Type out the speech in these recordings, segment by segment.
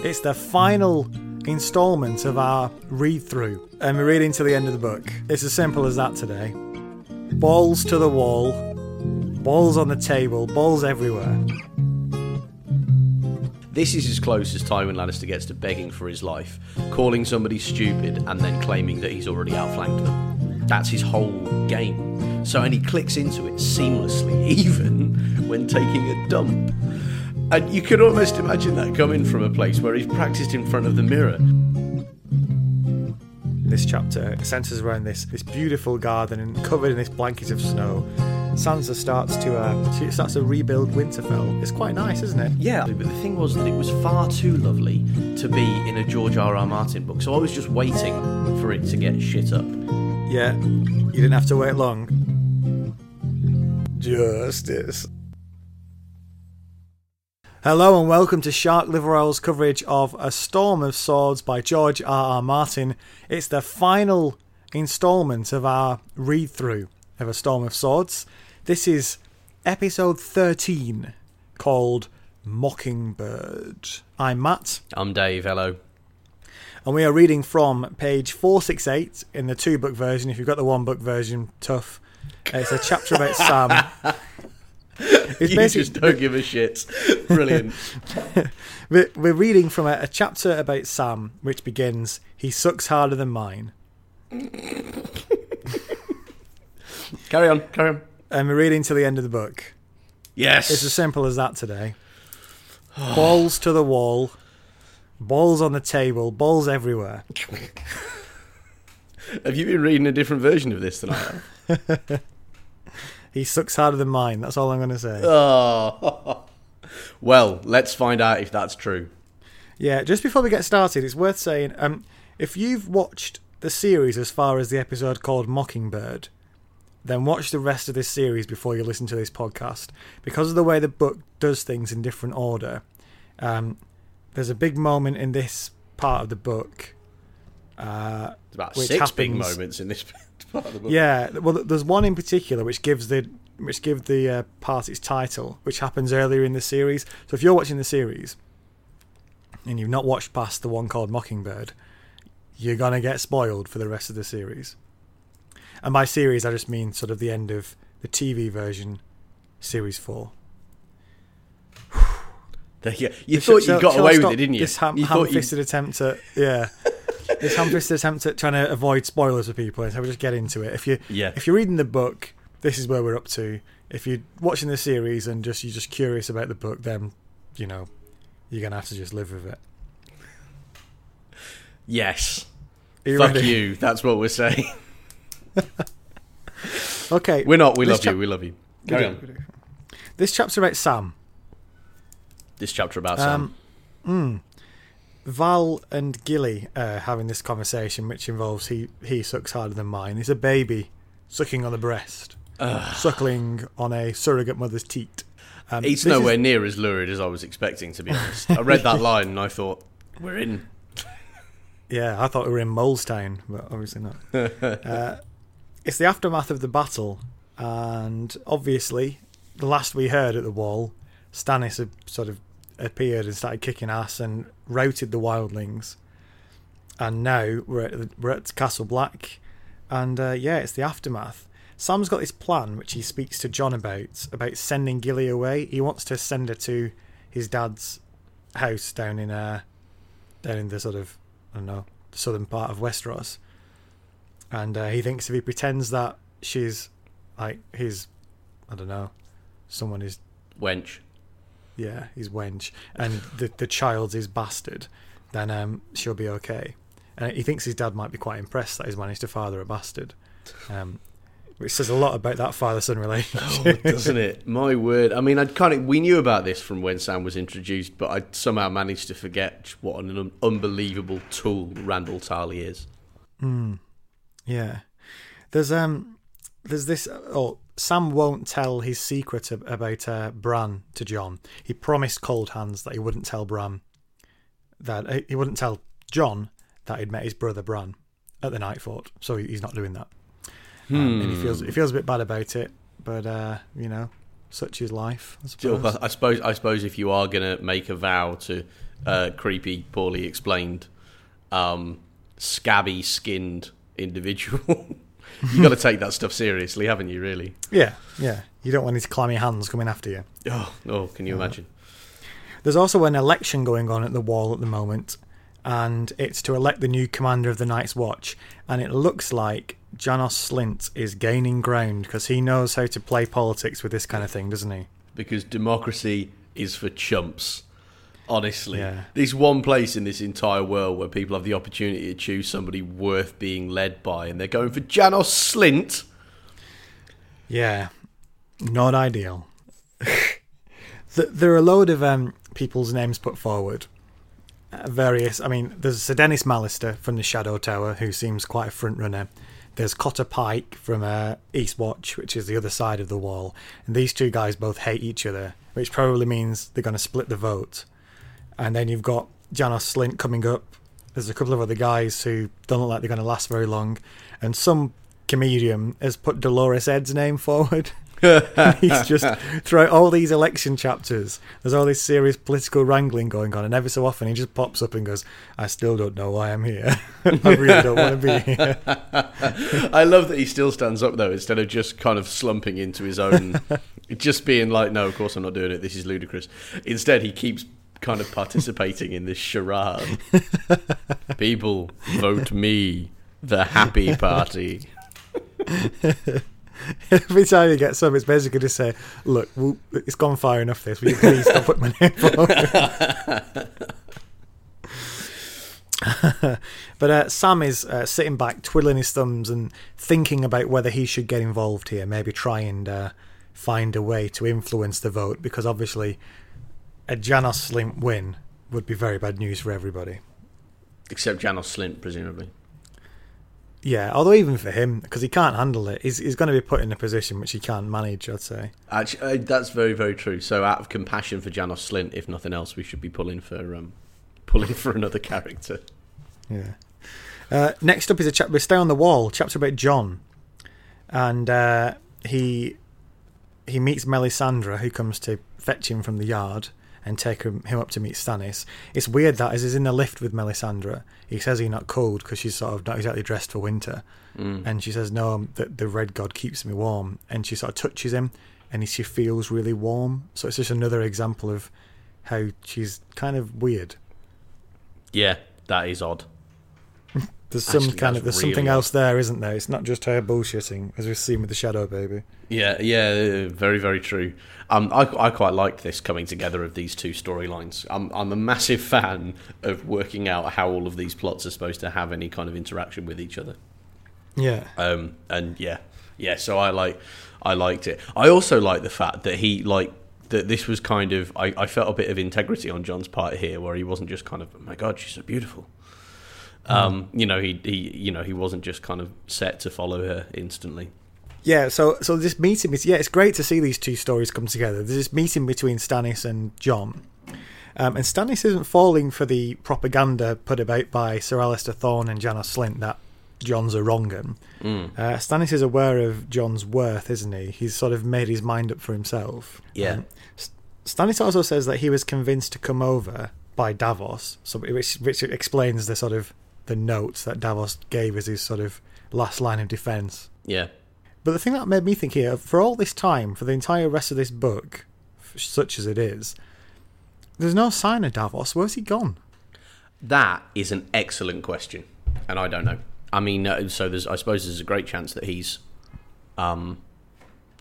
It's the final installment of our read through, and we're reading to the end of the book. It's as simple as that today. Balls to the wall, balls on the table, balls everywhere. This is as close as Tywin Lannister gets to begging for his life, calling somebody stupid and then claiming that he's already outflanked them. That's his whole game. So, and he clicks into it seamlessly, even when taking a dump. And you can almost imagine that coming from a place where he's practiced in front of the mirror. This chapter centres around this this beautiful garden and covered in this blanket of snow. Sansa starts to uh, she starts to rebuild Winterfell. It's quite nice, isn't it? Yeah, but the thing was that it was far too lovely to be in a George R. R. Martin book, so I was just waiting for it to get shit up. Yeah, you didn't have to wait long. Justice. Hello and welcome to Shark Liver Oil's coverage of A Storm of Swords by George R. R. Martin. It's the final instalment of our read through of A Storm of Swords. This is episode 13 called Mockingbird. I'm Matt. I'm Dave, hello. And we are reading from page 468 in the two book version. If you've got the one book version, tough. It's a chapter about Sam. It's you just don't give a shit. Brilliant. we're, we're reading from a, a chapter about Sam, which begins He sucks harder than mine. carry on, carry on. And we're reading to the end of the book. Yes. It's as simple as that today. balls to the wall, balls on the table, balls everywhere. have you been reading a different version of this than I have? He sucks harder than mine. That's all I'm going to say. Oh. well, let's find out if that's true. Yeah, just before we get started, it's worth saying um, if you've watched the series as far as the episode called Mockingbird, then watch the rest of this series before you listen to this podcast. Because of the way the book does things in different order, um, there's a big moment in this part of the book. Uh, about six happens, big moments in this part of the book. Yeah, well, there's one in particular which gives the which gives the uh, part its title, which happens earlier in the series. So if you're watching the series and you've not watched past the one called Mockingbird, you're gonna get spoiled for the rest of the series. And by series, I just mean sort of the end of the TV version, series four. you, you thought you got away with it, didn't you? This ham, you ham-fisted attempt at yeah, this ham-fisted attempt at trying to avoid spoilers for people. So we just get into it. If you yeah. if you're reading the book, this is where we're up to. If you're watching the series and just you're just curious about the book, then you know you're gonna have to just live with it. Yes. You Fuck ready? you. That's what we're saying. okay. We're not. We love cha- you. We love you. Carry on. This chapter about Sam. This chapter about Sam. Um, mm, Val and Gilly are having this conversation, which involves he he sucks harder than mine. He's a baby sucking on the breast, Ugh. suckling on a surrogate mother's teat. Um, it's nowhere is... near as lurid as I was expecting, to be honest. I read that line and I thought, we're in. Yeah, I thought we were in Molestown, but obviously not. uh, it's the aftermath of the battle, and obviously, the last we heard at the wall, Stannis had sort of appeared and started kicking ass and routed the wildlings. And now we're at, we're at Castle Black, and uh, yeah, it's the aftermath. Sam's got this plan, which he speaks to Jon about, about sending Gilly away. He wants to send her to his dad's house down in uh, down in the sort of I don't know southern part of Westeros and uh, he thinks if he pretends that she's like his, I don't know, someone is wench. Yeah, he's wench, and the the child's his bastard, then um, she'll be okay. And he thinks his dad might be quite impressed that he's managed to father a bastard. Um, which says a lot about that father-son relationship, oh, doesn't it? My word! I mean, I kind of we knew about this from when Sam was introduced, but I somehow managed to forget what an un- unbelievable tool Randyll Tarly is. Mm. Yeah, there's um, there's this. Oh, Sam won't tell his secret about uh, Bran to Jon. He promised Coldhands that he wouldn't tell Bran that uh, he wouldn't tell Jon that he'd met his brother Bran at the Nightfort. So he's not doing that, hmm. um, and he feels he feels a bit bad about it. But uh, you know, such is life. I Still, suppose. I suppose. I suppose if you are going to make a vow to uh, creepy, poorly explained, um, scabby skinned individual, you got to take that stuff seriously, haven't you? Really? Yeah, yeah. You don't want these clammy hands coming after you. Oh, oh can you uh, imagine? There's also an election going on at the wall at the moment, and it's to elect the new commander of the Night's Watch. And it looks like Janos Slynt is gaining ground because he knows how to play politics with this kind of thing, doesn't he? Because democracy is for chumps. Honestly, Yeah. there's one place in this entire world where people have the opportunity to choose somebody worth being led by, and they're going for Janos Slynt. Yeah, not ideal. There are a load of um, people's names put forward. Uh, various, I mean, there's Sir Denys Mallister from the Shadow Tower, who seems quite a front runner. There's Cotter Pyke from uh, Eastwatch, which is the other side of the wall. And these two guys both hate each other, which probably means they're going to split the vote. And then you've got Janos Slynt coming up. There's a couple of other guys who don't look like they're going to last very long. And some comedian has put Dolorous Edd's name forward. He's just throughout all these election chapters. There's all this serious political wrangling going on, and every so often he just pops up and goes, "I still don't know why I'm here. I really don't want to be here." I love that he still stands up though, instead of just kind of slumping into his own, just being like, "No, of course I'm not doing it. This is ludicrous." Instead, he keeps kind of participating in this charade. People vote me, the happy party. Every time he gets up, it's basically to say, "Look, it's gone far enough. This, will you please stop putting my name forward?" but uh, Sam is uh, sitting back, twiddling his thumbs, and thinking about whether he should get involved here. Maybe try and uh, find a way to influence the vote, because obviously, a Janos Slynt win would be very bad news for everybody. Except Janos Slynt, presumably. Yeah, although even for him, because he can't handle it, he's, he's going to be put in a position which he can't manage. I'd say. Actually, uh, that's very, very true. So, out of compassion for Janos Slynt, if nothing else, we should be pulling for um, pulling for another character. Yeah. Uh, next up is a chapter. We stay on the wall. Chapter about Jon, and uh, he he meets Melisandre, who comes to fetch him from the yard and take him, him up to meet Stannis. It's weird that as he's in the lift with Melisandre, he says he's not cold because she's sort of not exactly dressed for winter, mm. and she says no, um, that the red god keeps me warm, and she sort of touches him, and he, she feels really warm. So it's just another example of how she's kind of weird. Yeah, that is odd. There's some Actually, kind of there's really something else there, isn't there? It's not just her bullshitting, as we've seen with the Shadow Baby. Yeah, yeah, very, very true. Um, I, I quite liked this coming together of these two storylines. I'm, I'm a massive fan of working out how all of these plots are supposed to have any kind of interaction with each other. Yeah, Um, and yeah, yeah. So I like, I liked it. I also like the fact that he like that. This was kind of I, I felt a bit of integrity on Jon's part here, where he wasn't just kind of, oh my god, she's so beautiful. Um, you know, he, he, you know, he wasn't just kind of set to follow her instantly. yeah. So so this meeting is yeah, it's great to see these two stories come together. There's this meeting between Stannis and Jon, um, and Stannis isn't falling for the propaganda put about by Sir Alliser Thorne and Janos Slynt that Jon's a wrong 'un. Mm. Uh, Stannis is aware of Jon's worth, isn't he? He's sort of made his mind up for himself. Yeah. Um, Stannis also says that he was convinced to come over by Davos, so which which explains the sort of the notes that Davos gave as his sort of last line of defense. Yeah. But the thing that made me think here, for all this time, for the entire rest of this book, such as it is, there's no sign of Davos. Where's he gone? That is an excellent question, and I don't know. I mean, uh, so there's, I suppose there's a great chance that he's, um,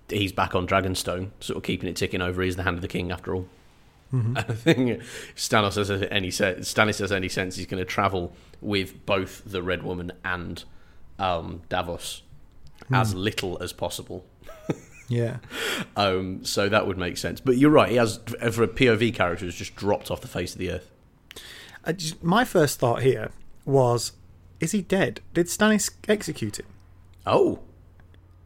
he's back on Dragonstone, sort of keeping it ticking over. He's the hand of the king after all. And I think Stannis has any sense. Stannis has any sense he's going to travel with both the Red Woman and um, Davos as little as possible. Yeah. Um, so that would make sense. But you're right. He has, for a POV character, has just dropped off the face of the earth. Just- my first thought here was, is he dead? Did Stannis execute him? Oh,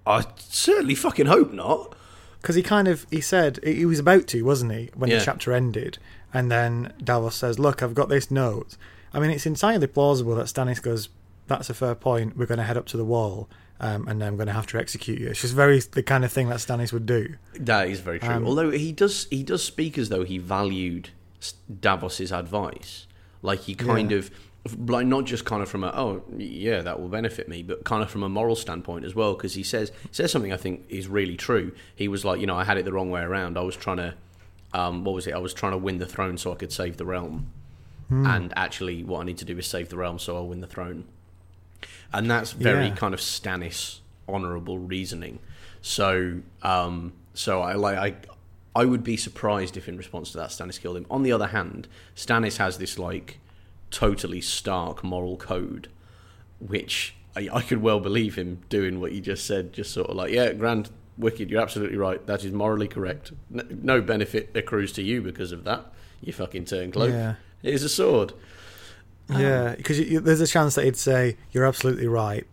I certainly fucking hope not. Because he kind of he said he was about to, wasn't he, when Yeah. the chapter ended, and then Davos says, "Look, I've got this note." I mean, it's entirely plausible that Stannis goes, that's a fair point. We're going to head up to the wall, um, and then I'm going to have to execute you. It's just very the kind of thing that Stannis would do. That is very true. Um, Although he does, he does speak as though he valued Davos's advice. Like he kind Yeah. of, like not just kind of from a oh yeah that will benefit me, but kind of from a moral standpoint as well. Because he says he says something I think is really true. He was like, you know, I had it the wrong way around. I was trying to, um, what was it? I was trying to win the throne so I could save the realm. And actually, what I need to do is save the realm so I'll win the throne. And that's very Yeah. kind of Stannis honourable reasoning. So, um, so I like I, I would be surprised if in response to that Stannis killed him. On the other hand, Stannis has this like totally stark moral code, which I, I could well believe him doing what you just said. Just sort of like, yeah, grand wicked, you're absolutely right. That is morally correct. N- no benefit accrues to you because of that. You fucking turncloak. Yeah. It is a sword. Yeah, um, because you, you, there's a chance that he'd say, "You're absolutely right.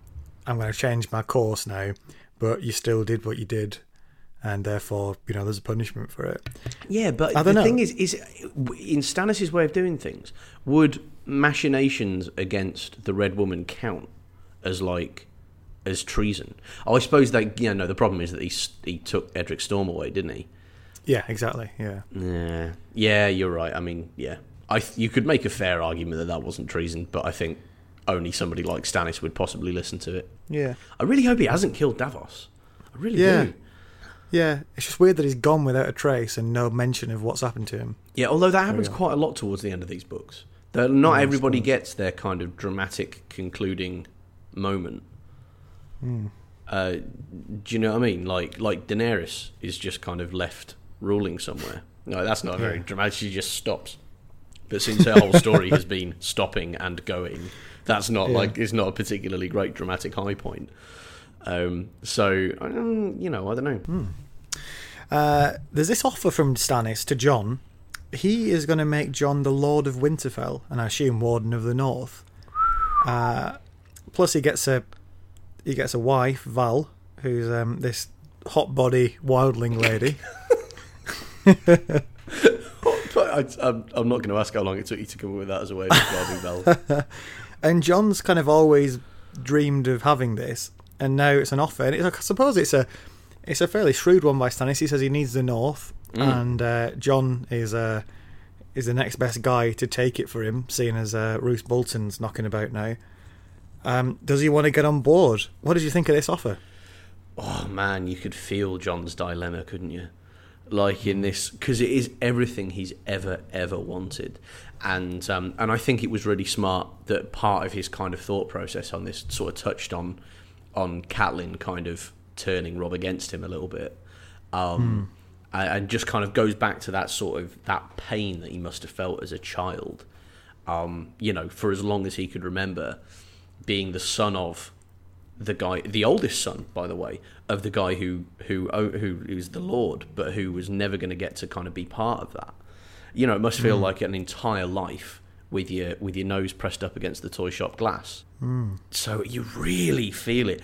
I'm going to change my course now," but you still did what you did, and therefore, you know, there's a punishment for it. Yeah, but the know. thing is, is in Stannis' way of doing things, would machinations against the Red Woman count as like as treason? Oh, I suppose that yeah. No, the problem is that he he took Edric Storm away, didn't he? Yeah, exactly. Yeah, Yeah, yeah, you're right. I mean, yeah, I th- you could make a fair argument that that wasn't treason, but I think only somebody like Stannis would possibly listen to it. yeah, I really hope he hasn't killed Davos. I really Yeah. do. yeah. It's just weird that he's gone without a trace and no mention of what's happened to him. Yeah, although that happens quite a lot towards the end of these books. That not Yeah, everybody gets their kind of dramatic concluding moment. Hmm. Uh, do you know what I mean? Like like Daenerys is just kind of left ruling somewhere. No, that's not very dramatic. She just stops. But since her whole story has been stopping and going, that's not Yeah. like it's not a particularly great dramatic high point. Um, so um, you know, I don't know. Hmm. Uh, there's this offer from Stannis to Jon. He is going to make Jon the Lord of Winterfell, and I assume Warden of the North. Uh, plus, he gets a he gets a wife, Val, who's um, this hot body wildling lady. But I, I'm, I'm not going to ask how long it took you to come up with that as a way of describing Belle. And Jon's kind of always dreamed of having this, and now it's an offer. And it's, I suppose it's a it's a fairly shrewd one by Stannis. He says he needs the North, and uh, Jon is uh, is the next best guy to take it for him, seeing as uh, Roose Bolton's knocking about now. Um, does he want to get on board? What did you think of this offer? Oh man, you could feel Jon's dilemma, couldn't you? Like in this, because it is everything he's ever ever wanted, and um, and I think it was really smart that part of his kind of thought process on this sort of touched on on Catelyn kind of turning Robb against him a little bit, um, and, and just kind of goes back to that sort of that pain that he must have felt as a child, um, you know, for as long as he could remember, being the son of the guy, the oldest son, by the way, of the guy who who who who's the Lord, but who was never going to get to kind of be part of that. You know, it must feel like an entire life with your with your nose pressed up against the toy shop glass. So you really feel it.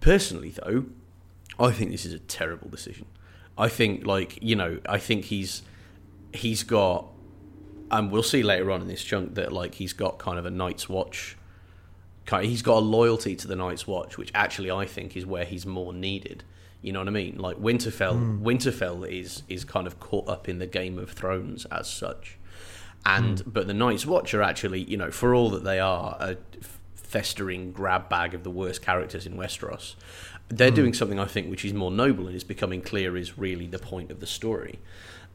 Personally, though, I think this is a terrible decision. I think, like you know, I think he's he's got, and we'll see later on in this chunk that like he's got kind of a Night's Watch kind he's got a loyalty to the Night's Watch, which actually I think is where he's more needed. You know what I mean? Like Winterfell, hmm. Winterfell is is kind of caught up in the Game of Thrones as such, and hmm. but the Night's Watch are actually, you know, for all that they are a festering grab bag of the worst characters in Westeros, they're doing something I think which is more noble and is becoming clear is really the point of the story.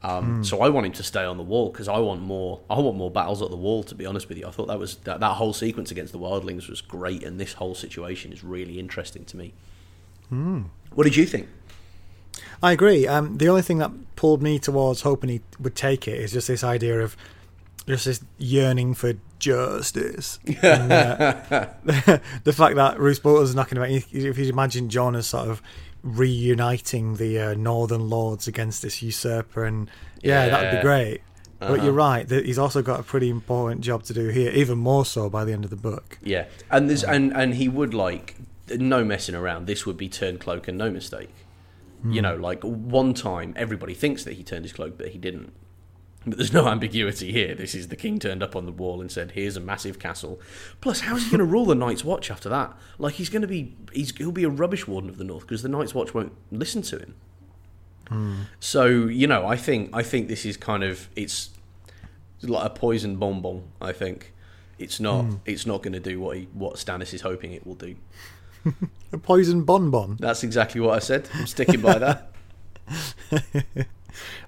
Um, So I want him to stay on the wall because I want more. I want more battles at the wall. To be honest with you, I thought that was that, that whole sequence against the Wildlings was great, and this whole situation is really interesting to me. What did you think? I agree. Um, the only thing that pulled me towards hoping he would take it is just this idea of just this yearning for justice. and, uh, the fact that Roose Bolton's knocking about, if you imagine Jon as sort of reuniting the uh, Northern Lords against this usurper, and yeah, that would be great. But Uh-huh. you're right; that he's also got a pretty important job to do here, even more so by the end of the book. Yeah, and there's and and he would like no messing around. This would be turn cloak and no mistake. You know, like one time everybody thinks that he turned his cloak, but he didn't. But there's no ambiguity here. This is the king turned up on the wall and said, "Here's a massive castle." Plus, how's he going to rule the Night's Watch after that? Like he's going to be, he's he'll be a rubbish warden of the North because the Night's Watch won't listen to him. Hmm. So you know, I think I think this is kind of it's like a poison bonbon. I think it's not hmm. it's not going to do what he what Stannis is hoping it will do. A poison bonbon. That's exactly what I said. I'm sticking by that.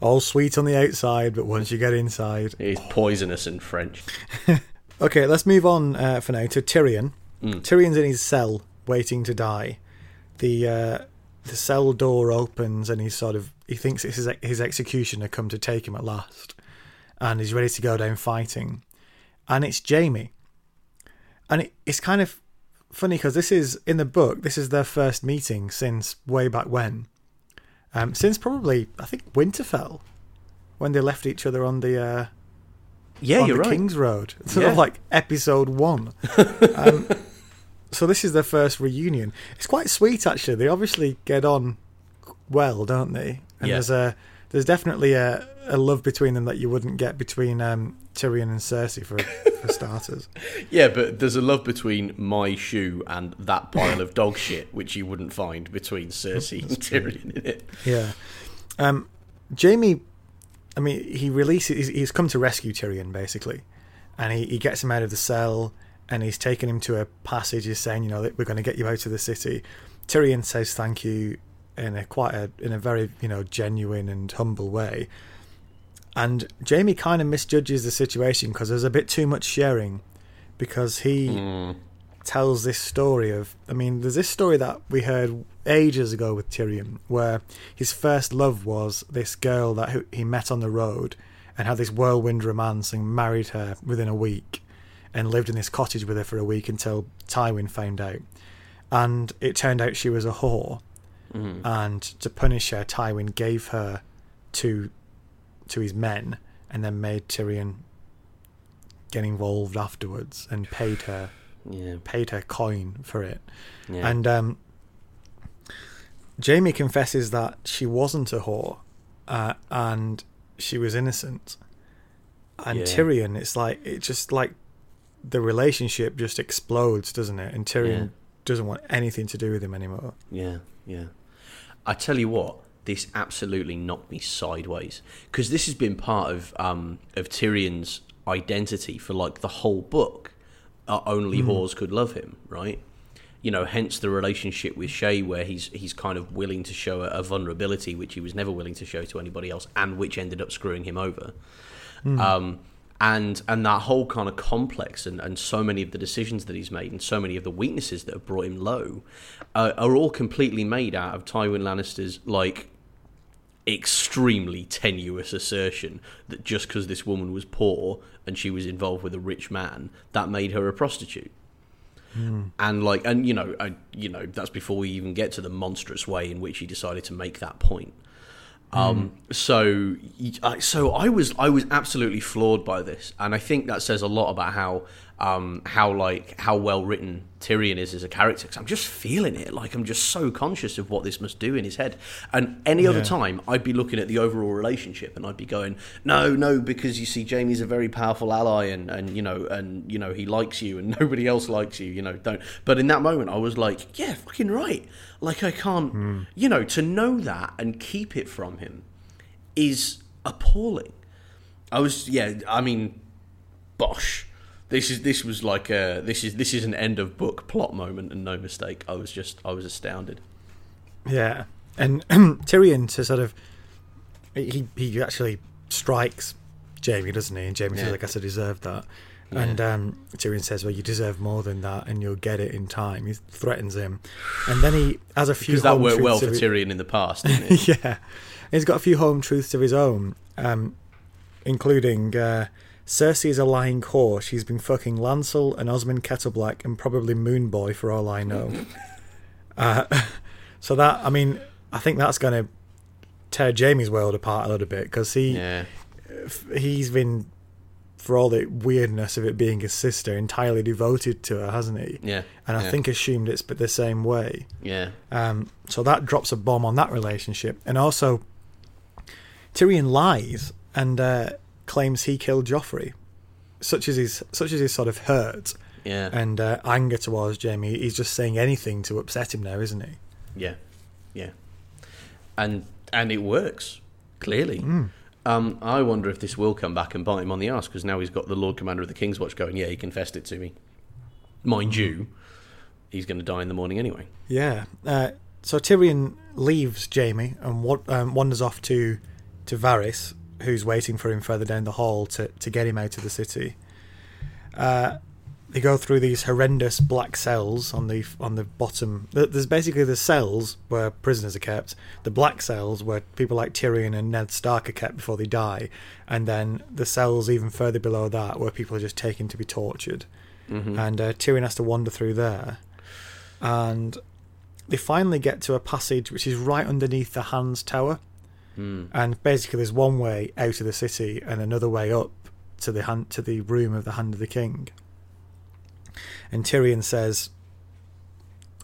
All sweet on the outside, but once you get inside. It's poisonous in French. Okay, let's move on uh, for now to Tyrion. Mm. Tyrion's in his cell, waiting to die. The uh, the cell door opens, and he's sort of he thinks it's his his executioner come to take him at last, and he's ready to go down fighting. And it's Jaime, and it, it's kind of funny because this is in the book. This is their first meeting since way back when, um, since probably I think Winterfell, when they left each other on the. Uh, Yeah, on you're the right. King's Road. Sort Yeah. of like episode one. um, so this is their first reunion. It's quite sweet actually. They obviously get on well, don't they? And Yeah. there's a there's definitely a, a love between them that you wouldn't get between um, Tyrion and Cersei for for starters. Yeah, but there's a love between my shoe and that pile of dog shit, which you wouldn't find between Cersei and Tyrion in it. Yeah. Um, Jaime, I mean, he releases. He's, he's come to rescue Tyrion basically, and he, he gets him out of the cell, and he's taken him to a passage. He's saying, you know, that we're going to get you out of the city. Tyrion says thank you in a quite a in a very you know genuine and humble way. And Jaime kind of misjudges the situation because there's a bit too much sharing, because he Mm. tells this story of I mean there's this story that we heard ages ago with Tyrion where his first love was this girl that he met on the road and had this whirlwind romance and married her within a week and lived in this cottage with her for a week until Tywin found out and it turned out she was a whore Mhm. and to punish her Tywin gave her to to his men and then made Tyrion get involved afterwards and paid her Yeah, paid her coin for it. yeah. And um, Jaime confesses that she wasn't a whore uh, and she was innocent. And Yeah. Tyrion, it's like it just like the relationship just explodes, doesn't it? And Tyrion doesn't want anything to do with him anymore. Yeah, yeah. I tell you what, this absolutely knocked me sideways because this has been part of um, of Tyrion's identity for like the whole book. Uh, only whores could love him, right? You know, hence the relationship with Shae, where he's he's kind of willing to show a, a vulnerability which he was never willing to show to anybody else, and which ended up screwing him over. Um, and and that whole kind of complex and, and so many of the decisions that he's made and so many of the weaknesses that have brought him low uh, are all completely made out of Tywin Lannister's like extremely tenuous assertion that just because this woman was poor and she was involved with a rich man that made her a prostitute. And like and you know I, you know that's before we even get to the monstrous way in which he decided to make that point. Um, so, so I was I was absolutely floored by this, and I think that says a lot about how um, how like how well written Tyrion is as a character. Because I'm just feeling it, like I'm just so conscious of what this must do in his head. And any other time, I'd be looking at the overall relationship, and I'd be going, no, no, because you see, Jaime's a very powerful ally, and and you know, and you know, he likes you, and nobody else likes you. You know, don't. But in that moment, I was like, yeah, fucking right. Like I can't, you know, to know that and keep it from him is appalling. I was, yeah, I mean, bosh. This is this was like a this is this is an end of book plot moment and no mistake. I was just I was astounded. Yeah, and Tyrion to sort of he he actually strikes Jaime, doesn't he? And Jaime Yeah. says, "I guess I deserved that." And um, Tyrion says, "Well, you deserve more than that, and you'll get it in time." He threatens him, and then he has a few. Because that worked well for Tyrion in the past, didn't it? yeah, he's got a few home truths of his own, um, including uh, Cersei is a lying whore. She's been fucking Lancel and Osmond Kettleblack and probably Moonboy for all I know. uh, so that I mean, I think that's going to tear Jaime's world apart a little bit because he yeah. he's been for all the weirdness of it being his sister entirely devoted to her, hasn't he? Yeah. And I yeah, think assumed it's but the same way. Yeah. Um, so that drops a bomb on that relationship, and also Tyrion lies, and uh, claims he killed Joffrey. Such as his such as his sort of hurt Yeah. and uh, anger towards Jaime. He's just saying anything to upset him now, isn't he? Yeah, yeah, and and it works clearly. Um, I wonder if this will come back and bite him on the ass because now he's got the Lord Commander of the King's Watch going. Yeah, he confessed it to me. Mind you, he's going to die in the morning anyway. Yeah. Uh, so Tyrion leaves Jaime and wa- um, wanders off to to Varys, who's waiting for him further down the hall to, to get him out of the city. Uh, they go through these horrendous black cells on the on the bottom. There's basically the cells where prisoners are kept, the black cells where people like Tyrion and Ned Stark are kept before they die, and then the cells even further below that where people are just taken to be tortured. And uh, Tyrion has to wander through there, and they finally get to a passage which is right underneath the Hands Tower, and basically there's one way out of the city and another way up to the hand, to the room of the Hand of the King. And Tyrion says,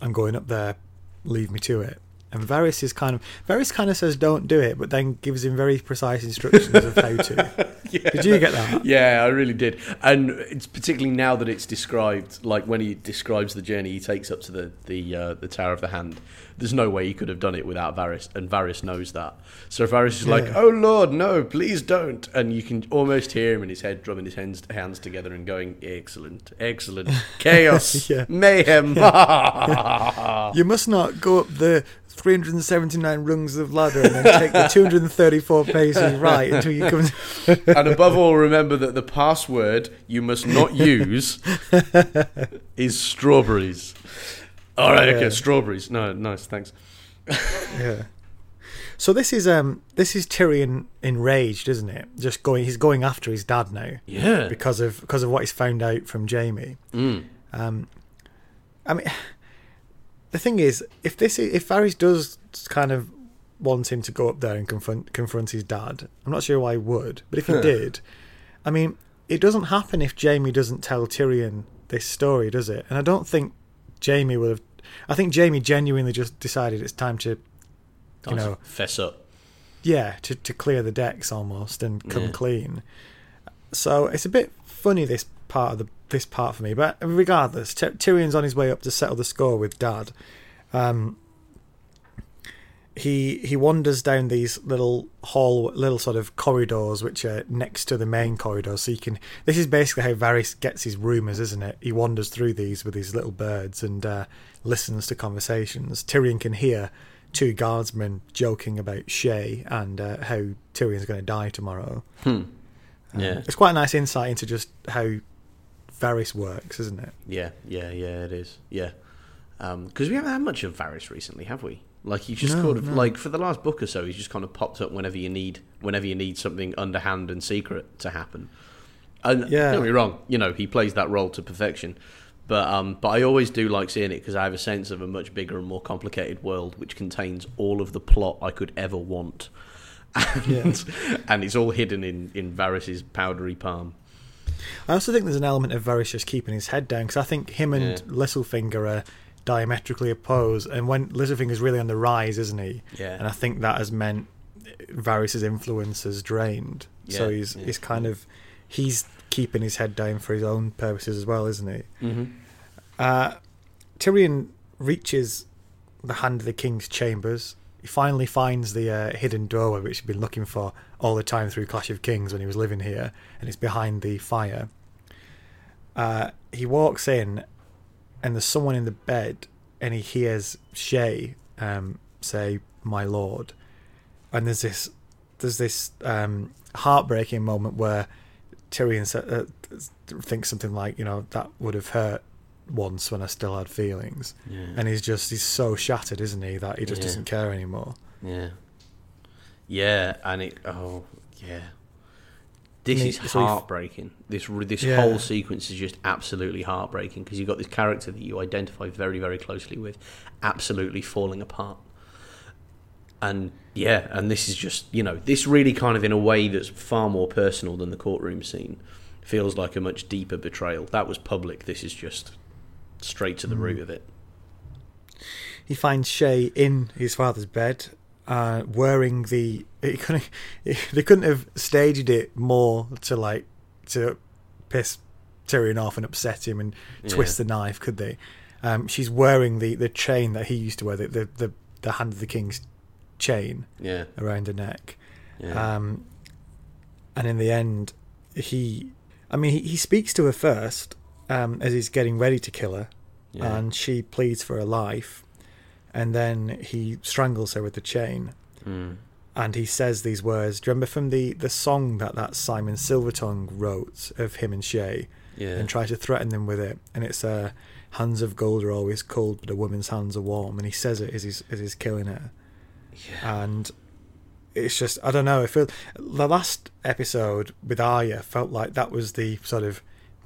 "I'm going up there. Leave me to it." And Varys is kind of Varys kind of says, "Don't do it," but then gives him very precise instructions of how to. Did you get that? Yeah, I really did, and it's particularly now that it's described, like when he describes the journey he takes up to the the uh, the Tower of the Hand. There's no way he could have done it without Varys, and Varys knows that. So Varys is like, "Oh Lord, no, please don't!" And you can almost hear him in his head drumming his hands hands together and going, "Excellent, excellent, chaos, Yeah. mayhem." You must not go up the 379 rungs of ladder and then take the 234 paces right until you come. and above all, remember that the password you must not use is strawberries. All right, okay, Yeah. strawberries. No, nice, thanks. yeah. So this is um this is Tyrion enraged, isn't it? Just going, he's going after his dad now Yeah. because of because of what he's found out from Jaime. Mm. Um, I mean, the thing is, if this is, if Varys does kind of want him to go up there and confront confront his dad, I'm not sure why he would, but if he did, I mean, it doesn't happen if Jaime doesn't tell Tyrion this story, does it? And I don't think Jaime would have. I think Jaime genuinely just decided it's time to, you to know, fess up. yeah, to to clear the decks almost and come Yeah. clean. So it's a bit funny this part of the this part for me, but regardless, Ty- Tyrion's on his way up to settle the score with Dad. Um, he he wanders down these little hall, little sort of corridors which are next to the main corridor. So you can. This is basically how Varys gets his rumours, isn't it? He wanders through these with his little birds and uh, listens to conversations. Tyrion can hear two guardsmen joking about Shae and uh, how Tyrion's going to die tomorrow. Hmm. Um, Yeah. it's quite a nice insight into just how Varys works, isn't it? Yeah, yeah, yeah, it is. Yeah. Because we haven't had much of Varys recently, have we? Like he just No, kind of no. like for the last book or so, he's just kind of popped up whenever you need whenever you need something underhand and secret to happen. And Yeah. don't get me wrong, you know he plays that role to perfection. But um, but I always do like seeing it because I have a sense of a much bigger and more complicated world which contains all of the plot I could ever want, and, and it's all hidden in in Varys's powdery palm. I also think there's an element of Varys just keeping his head down because I think him and Yeah. Littlefinger are diametrically opposed, and when Littlefinger's really on the rise, isn't he? Yeah. And I think that has meant Varys's influence has drained. Yeah, so he's yeah. he's kind of he's keeping his head down for his own purposes as well, isn't he? Mm-hmm. Uh, Tyrion reaches the hand of the king's chambers. He finally finds the uh, hidden doorway which he'd been looking for all the time through Clash of Kings when he was living here, and it's behind the fire. Uh, he walks in, and there's someone in the bed, and he hears Shae um, say, "My lord," and there's this there's this um, heartbreaking moment where Tyrion uh, thinks something like, you know, that would have hurt once when I still had feelings. Yeah. And he's just, he's so shattered, isn't he, that he just Yeah. doesn't care anymore. Yeah. Yeah, and it. Oh, yeah. This is so heartbreaking. This this Yeah. whole sequence is just absolutely heartbreaking because you've got this character that you identify very very closely with, absolutely falling apart. And yeah, and this is just you know this really kind of in a way that's far more personal than the courtroom scene feels like a much deeper betrayal. That was public. This is just straight to the hmm. root of it. He finds Shae in his father's bed, uh, wearing the. It couldn't, they couldn't have staged it more to like to piss Tyrion off and upset him and twist the knife, could they? Um, she's wearing the, the chain that he used to wear, the, the the the hand of the king's chain Yeah. around her neck. Yeah. Um, and in the end, he, I mean, he, he speaks to her first um, as he's getting ready to kill her, yeah. and she pleads for her life, and then he strangles her with the chain, Mm. and he says these words. Do you remember from the the song that that Symon Silver Tongue wrote of him and Shae, yeah. and tried to threaten them with it, and it's uh, hands of gold are always cold, but a woman's hands are warm, and he says it as he's as he's killing her yeah. and it's just I don't know. I feel the last episode with Arya felt like that was the sort of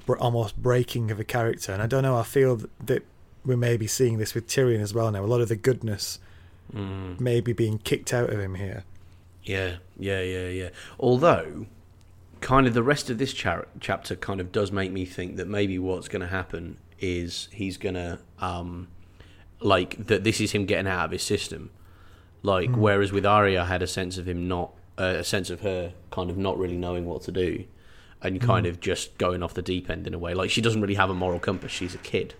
br- almost breaking of a character, and I don't know. I feel that we may be seeing this with Tyrion as well now. A lot of the goodness Mm. may be being kicked out of him here. Yeah, yeah, yeah, yeah. Although, kind of the rest of this char- chapter kind of does make me think that maybe what's going to happen is he's going to, um, like, that this is him getting out of his system. Like, whereas with Arya, I had a sense of him not, uh, a sense of her kind of not really knowing what to do and kind of just going off the deep end in a way. Like, she doesn't really have a moral compass. She's a kid.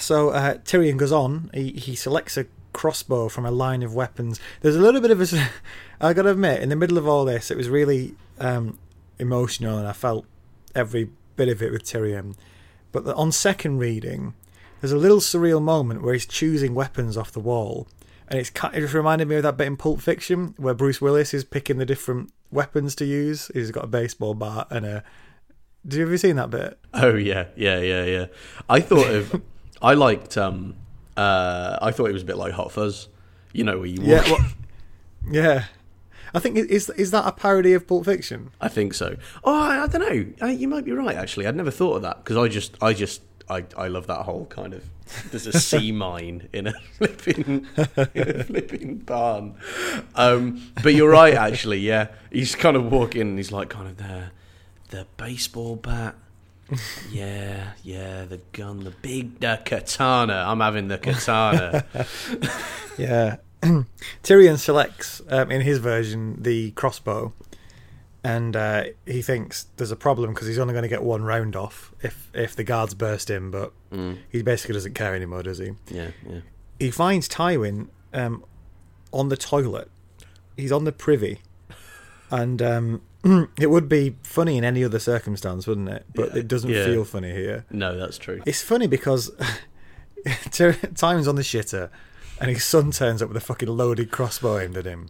So uh, Tyrion goes on. He he selects a crossbow from a line of weapons. There's a little bit of a. I got to admit, in the middle of all this, it was really um, emotional, and I felt every bit of it with Tyrion. But the, on second reading, there's a little surreal moment where he's choosing weapons off the wall, and it's it just reminded me of that bit in Pulp Fiction where Bruce Willis is picking the different weapons to use. He's got a baseball bat and a. Did you ever seen that bit? Oh yeah, yeah, yeah, yeah. I thought of, I liked, um, uh, I thought it was a bit like Hot Fuzz. You know, where you walk. Yeah, well, yeah. I think is is that a parody of Pulp Fiction? I think so. Oh, I, I don't know. Uh, you might be right. Actually, I'd never thought of that because I just, I just, I, I love that whole kind of. There's a sea mine in a flipping, in a flipping barn. Um, but you're right. Actually, yeah. He's kind of walking. and He's like kind of there. The baseball bat. Yeah, yeah. The gun. The big the katana. I'm having the katana. Yeah. Tyrion selects um, in his version the crossbow, and uh, he thinks there's a problem because he's only going to get one round off if if the guards burst in. But Mm, he basically doesn't care anymore, does he? yeah, yeah. He finds Tywin um, on the toilet. He's on the privy, and um, it would be funny in any other circumstance, wouldn't it? But Yeah. it doesn't Yeah. feel funny here. No, that's true. It's funny because Tywin's on the shitter, and his son turns up with a fucking loaded crossbow aimed at him,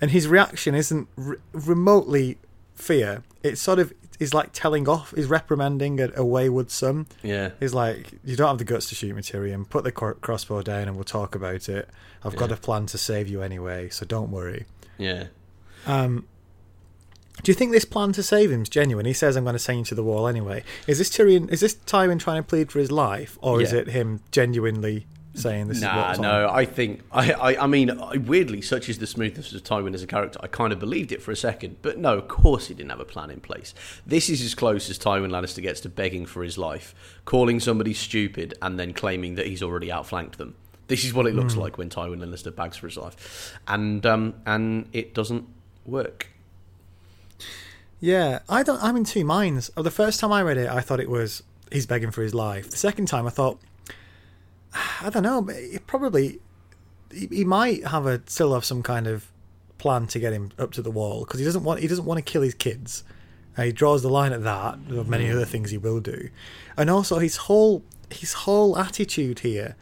and his reaction isn't re- remotely fear. It's sort of is like telling off, is reprimanding a, a wayward son. Yeah, He's like, "You don't have the guts to shoot me, Tyrion. Put the cro- crossbow down, and we'll talk about it. I've got a plan to save you anyway, so don't worry." yeah. Um, do you think this plan to save him is genuine? He says, "I'm going to send you to the wall anyway." Is this Tyrion? Is this Tywin trying to plead for his life, or is it him genuinely saying this is Nah, what's on? no. I think I, I, I mean, weirdly, such is the smoothness of Tywin as a character. I kind of believed it for a second, but no, of course he didn't have a plan in place. This is as close as Tywin Lannister gets to begging for his life, calling somebody stupid, and then claiming that he's already outflanked them. This is what it looks like when Tywin Lannister begs for his life, and um, and it doesn't work. Yeah, I don't. I'm in two minds. Oh, the first time I read it, I thought it was he's begging for his life. The second time, I thought, I don't know. but It probably he, he might have a still have some kind of plan to get him up to the wall because he doesn't want he doesn't want to kill his kids. Uh, he draws the line at that of many other things he will do, and also his whole his whole attitude here,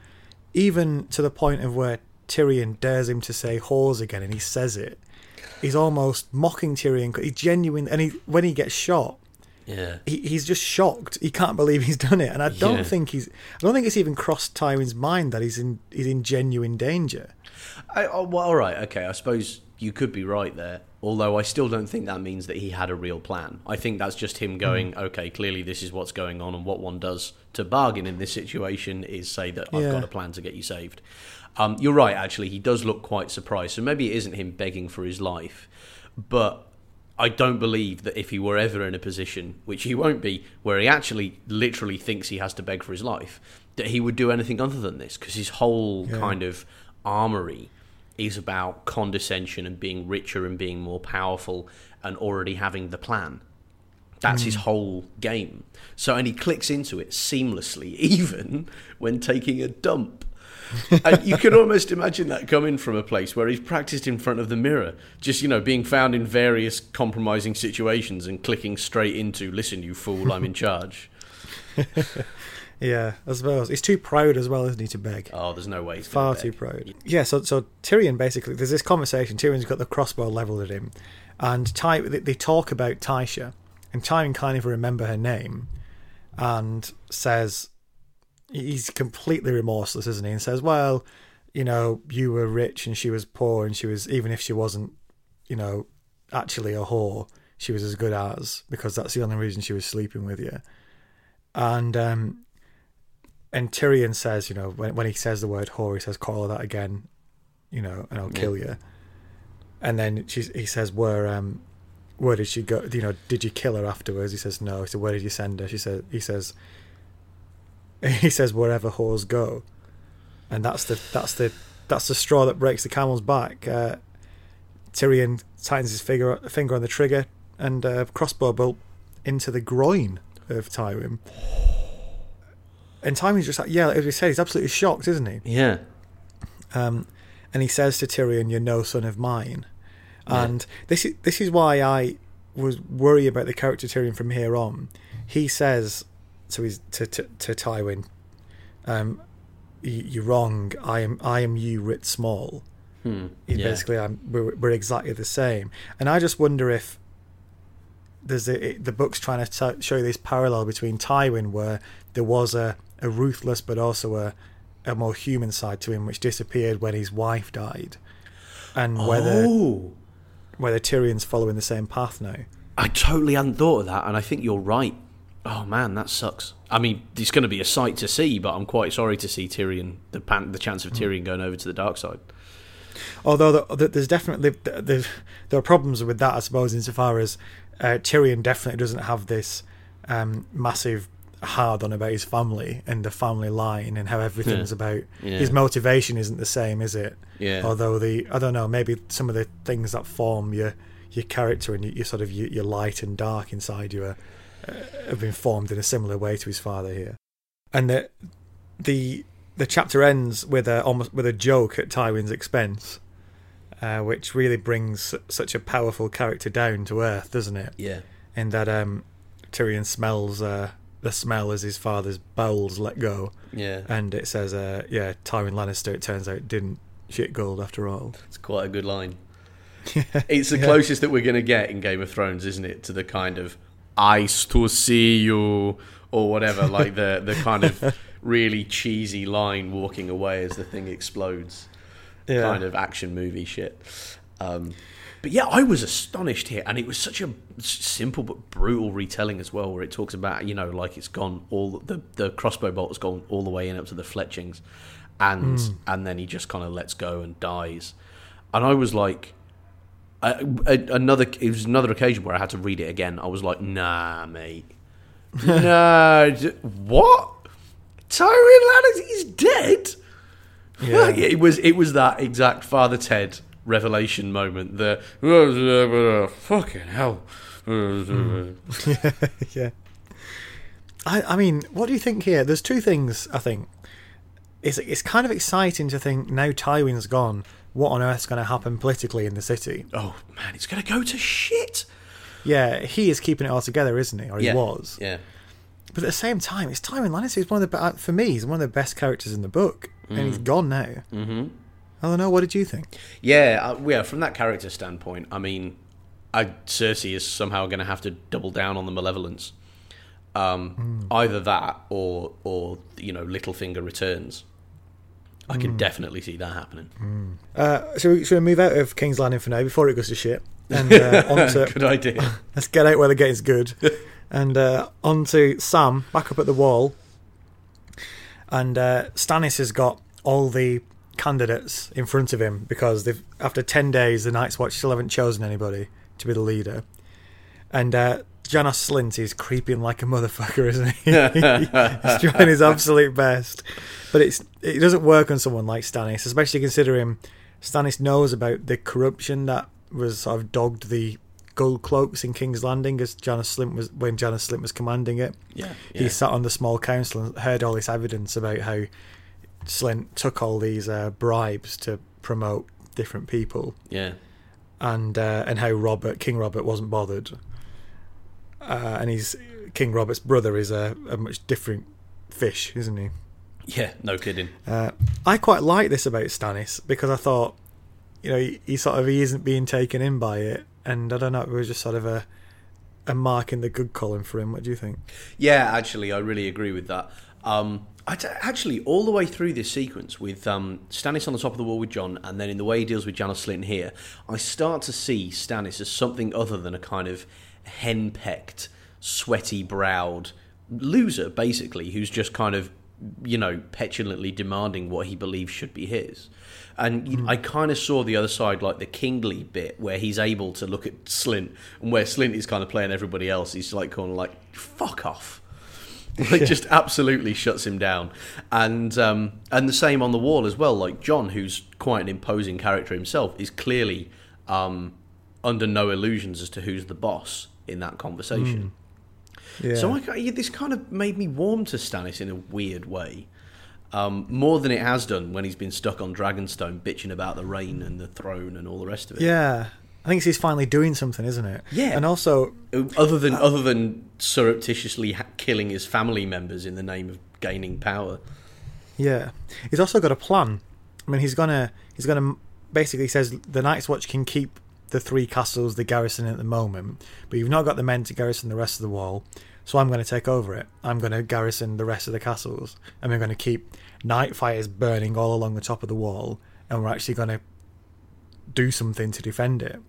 even to the point of where Tyrion dares him to say "whores" again, and he says it. He's almost mocking Tyrion. He's genuine, and he when he gets shot, Yeah, he, he's just shocked. He can't believe he's done it, and I don't Yeah. think he's. I don't think it's even crossed Tywin's mind that he's in he's in genuine danger. I, oh, well, all right, okay. I suppose you could be right there. Although I still don't think that means that he had a real plan. I think that's just him hmm. going, okay, clearly this is what's going on, and what one does to bargain in this situation is say that I've Yeah. got a plan to get you saved. Um, you're right, actually. He does look quite surprised. So maybe it isn't him begging for his life, but I don't believe that if he were ever in a position, which he won't be, where he actually literally thinks he has to beg for his life, that he would do anything other than this because his whole Yeah. kind of armory is about condescension and being richer and being more powerful and already having the plan. That's his whole game. So, and he clicks into it seamlessly, even when taking a dump. And you can almost imagine that coming from a place where he's practiced in front of the mirror, just you know, being found in various compromising situations and clicking straight into "Listen, you fool, I'm in charge." Yeah, I suppose he's too proud as well, isn't he, to beg? Oh, there's no way. He's Far gonna too proud. Yeah, so so Tyrion basically there's this conversation. Tyrion's got the crossbow leveled at him, and Ty they, they talk about Tysha, and Tyrion can't even remember her name, and says he's completely remorseless, isn't he? And says, "Well, you know, you were rich and she was poor, and she was even if she wasn't, you know, actually a whore, she was as good as because that's the only reason she was sleeping with you." And um, and Tyrion says, you know, when when he says the word whore, he says, "Call her that again," you know, and I'll Yeah. kill you. And then she's, he says, "Where um, where did she go? You know, did you kill her afterwards?" He says, "No." He said, "Where did you send her?" She said, "He says, he says wherever whores go," and that's the that's the that's the straw that breaks the camel's back. Uh, Tyrion tightens his finger finger on the trigger, and uh, crossbow bolt into the groin of Tywin. And Tywin's just like, yeah, as we said, he's absolutely shocked, isn't he? Yeah. Um, and he says to Tyrion, "You're no son of mine." Yeah. And this is this is why I was worried about the character Tyrion from here on. He says to his to to, to Tywin, um, "You're wrong. I am I am you writ small." Hmm. Yeah. Basically, I'm, we're, we're exactly the same. And I just wonder if there's a, it, the book's trying to t- show you this parallel between Tywin, where there was a, a ruthless but also a, a more human side to him, which disappeared when his wife died, and whether Oh. whether Tyrion's following the same path now. I totally hadn't thought of that, and I think you're right. Oh man, that sucks. I mean, it's going to be a sight to see, but I'm quite sorry to see Tyrion, the pan, the chance of Tyrion going over to the dark side. Although the, the, there's definitely the, the, there are problems with that, I suppose, insofar as uh, Tyrion definitely doesn't have this um, massive hard on about his family and the family line and how everything's Yeah. about. Yeah. His motivation isn't the same, is it? Yeah. Although the I don't know, maybe some of the things that form your your character and your, your sort of your, your light and dark inside you are, have been formed in a similar way to his father here. And the the the chapter ends with a almost with a joke at Tywin's expense, uh, which really brings such a powerful character down to earth, doesn't it? Yeah. In that um, Tyrion smells uh, the smell as his father's bowels let go, Yeah. and it says, uh, "Yeah, Tywin Lannister." It turns out didn't shit gold after all. It's quite a good line. It's the Yeah. closest that we're going to get in Game of Thrones, isn't it, to the kind of "ice to see you" or whatever, like the the kind of really cheesy line walking away as the thing explodes, Yeah. kind of action movie shit. Um, but yeah, I was astonished here, and it was such a simple but brutal retelling as well, where it talks about you know like it's gone all the the crossbow bolt has gone all the way in up to the fletchings, and and then he just kind of lets go and dies, and I was like. I, a- another it was another occasion where I had to read it again. I was like, "Nah, mate, nah, d- what? Tywin Lannister is dead." Yeah. Fuck, it was it was that exact Father Ted revelation moment. The uh, fucking hell. Mm. yeah. I, I mean, what do you think here? There's two things I think. It's it's kind of exciting to think now Tywin's gone. What on earth's going to happen politically in the city? Oh man, it's gonna go to shit. Yeah, he is keeping it all together, isn't he? Or he yeah, was. Yeah, But at the same time, it's Tywin Lannister. He's one of the for me. He's one of the best characters in the book, and he's gone now. mm-hmm. I don't know. What did you think? yeah, uh, yeah. From that character standpoint, I mean, I, Cersei is somehow going to have to double down on the malevolence. Um, Either that, or or you know, Littlefinger returns. I can definitely see that happening. Uh, so we, should we move out of King's Landing for now before it goes to shit, and uh, onto Good idea. Let's get out where the getting's good. and uh, on to Sam, back up at the wall. And uh, Stannis has got all the candidates in front of him because they've after 10 days, the Night's Watch still haven't chosen anybody to be the leader. And uh, Janos Slynt is creeping like a motherfucker, isn't he? He's trying his absolute best. But it's it doesn't work on someone like Stannis, especially considering Stannis knows about the corruption that was sort of dogged the gold cloaks in King's Landing as Janos Slynt was when Janos Slynt was commanding it. Yeah, He sat on the small council and heard all this evidence about how Slynt took all these uh, bribes to promote different people, yeah, and uh, and how Robert King Robert wasn't bothered. Uh, and he's King Robert's brother is a, a much different fish, isn't he? yeah. No kidding. Uh, I quite like this about Stannis because I thought, you know, he, he sort of he isn't being taken in by it, and I don't know, it was just sort of a a mark in the good column for him. What do you think? Yeah, actually, I really agree with that. Um, actually, all the way through this sequence with um, Stannis on the top of the wall with Jon, and then in the way he deals with Janos Slynt here, I start to see Stannis as something other than a kind of henpecked, sweaty-browed loser, basically, who's just kind of, you know, petulantly demanding what he believes should be his. And you I kind of saw the other side, like the kingly bit, where he's able to look at Slynt, and where Slynt is kind of playing everybody else. He's like kind of like, "Fuck off." like just absolutely shuts him down and um, and the same on the wall as well like Jon who's quite an imposing character himself is clearly um, under no illusions as to who's the boss in that conversation Yeah. so I, this kind of made me warm to Stannis in a weird way um, more than it has done when he's been stuck on Dragonstone bitching about the rain and the throne and all the rest of it yeah, I think he's finally doing something, isn't it? Yeah. and also other than other than surreptitiously ha- killing his family members in the name of gaining power Yeah, he's also got a plan. I mean, he's gonna he's gonna basically says the Night's Watch can keep the three castles the garrison at the moment, but you've not got the men to garrison the rest of the wall. So I'm going to take over it. I'm going to garrison the rest of the castles, and we're going to keep night fires burning all along the top of the wall, and we're actually going to do something to defend it.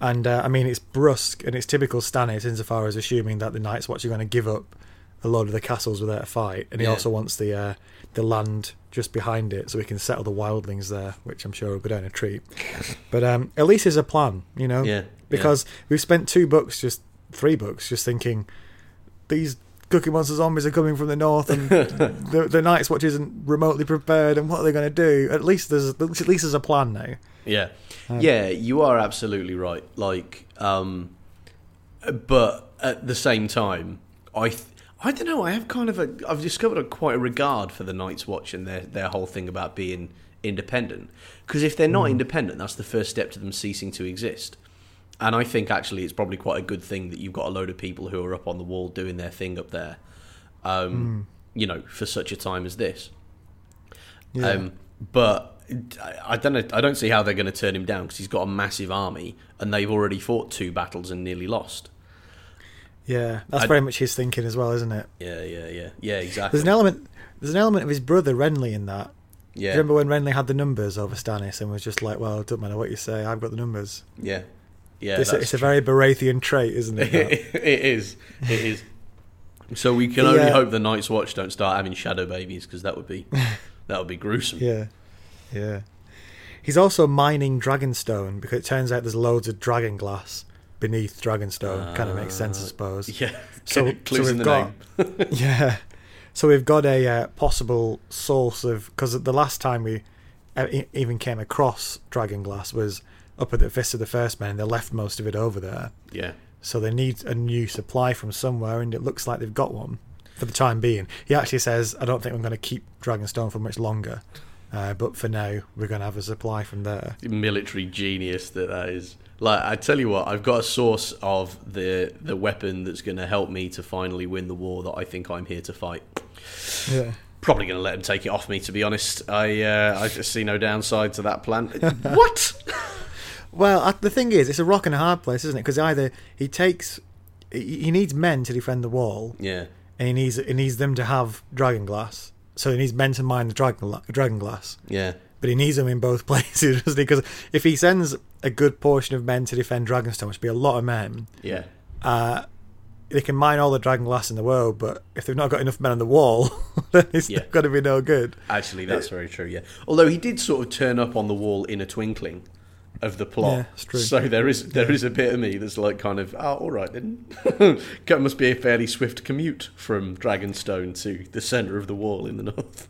And uh, I mean, it's brusque and it's typical Stannis insofar as assuming that the Night's Watch are going to give up a load of the castles without a fight, and he Yeah. also wants the uh, the land just behind it so we can settle the wildlings there, which I'm sure will go down a treat. But um, at least there's a plan, you know, Yeah, because we've spent two books, just three books, just thinking these Cookie Monster zombies are coming from the north, and the, the Night's Watch isn't remotely prepared, and what are they going to do? At least there's at least there's a plan now. Yeah, yeah, you are absolutely right. Like, um, but at the same time, I, th- I don't know. I have kind of a, I've discovered a quite a regard for the Night's Watch and their their whole thing about being independent. Because if they're not independent, that's the first step to them ceasing to exist. And I think actually it's probably quite a good thing that you've got a load of people who are up on the wall doing their thing up there. Um, You know, for such a time as this. Yeah. Um, but I- I don't know. I don't see how they're going to turn him down because he's got a massive army and they've already fought two battles and nearly lost. Yeah, that's I- very much his thinking as well, isn't it? Yeah, yeah, yeah, yeah. Exactly. There's an element. There's an element of his brother Renly in that. yeah, Remember when Renly had the numbers over Stannis and was just like, "Well, it doesn't matter what you say, I've got the numbers." yeah, yeah. it's, a, that's it's a very Baratheon trait, isn't it? it is. It is. So we can only uh, hope the Night's Watch don't start having shadow babies because that would be that would be gruesome. yeah, yeah. He's also mining Dragonstone because it turns out there's loads of dragon glass beneath Dragonstone. kind of makes sense, I suppose. Yeah. So- so we've got- yeah. So we've got a uh, possible source of because the last time we uh, even came across Dragonglass was up at the Fist of the First Men, they left most of it over there. Yeah. So they need a new supply from somewhere, and it looks like they've got one for the time being. He actually says, "I don't think I'm going to keep Dragonstone for much longer, uh, but for now, we're going to have a supply from there." military genius that that is. Like I tell you what, I've got a source of the the weapon that's going to help me to finally win the war that I think I'm here to fight. Yeah. Probably going to let him take it off me. To be honest, I uh, I just see no downside to that plan. what? Well, uh, the thing is, it's a rock and a hard place, isn't it? Because either he takes, he he needs men to defend the wall, Yeah, and he needs he needs them to have dragon glass. So he needs men to mine the dragon dragon glass. yeah, But he needs them in both places, doesn't he? Because if he sends a good portion of men to defend Dragonstone, which would be a lot of men, yeah. uh, they can mine all the dragon glass in the world. But if they've not got enough men on the wall, then it's Yeah. going to be no good. Actually, that's very true. Yeah. Although he did sort of turn up on the wall in a twinkling of the plot. Yeah. So there is there is a bit of me that's like kind of oh, all right then. it must be a fairly swift commute from Dragonstone to the centre of the wall in the north.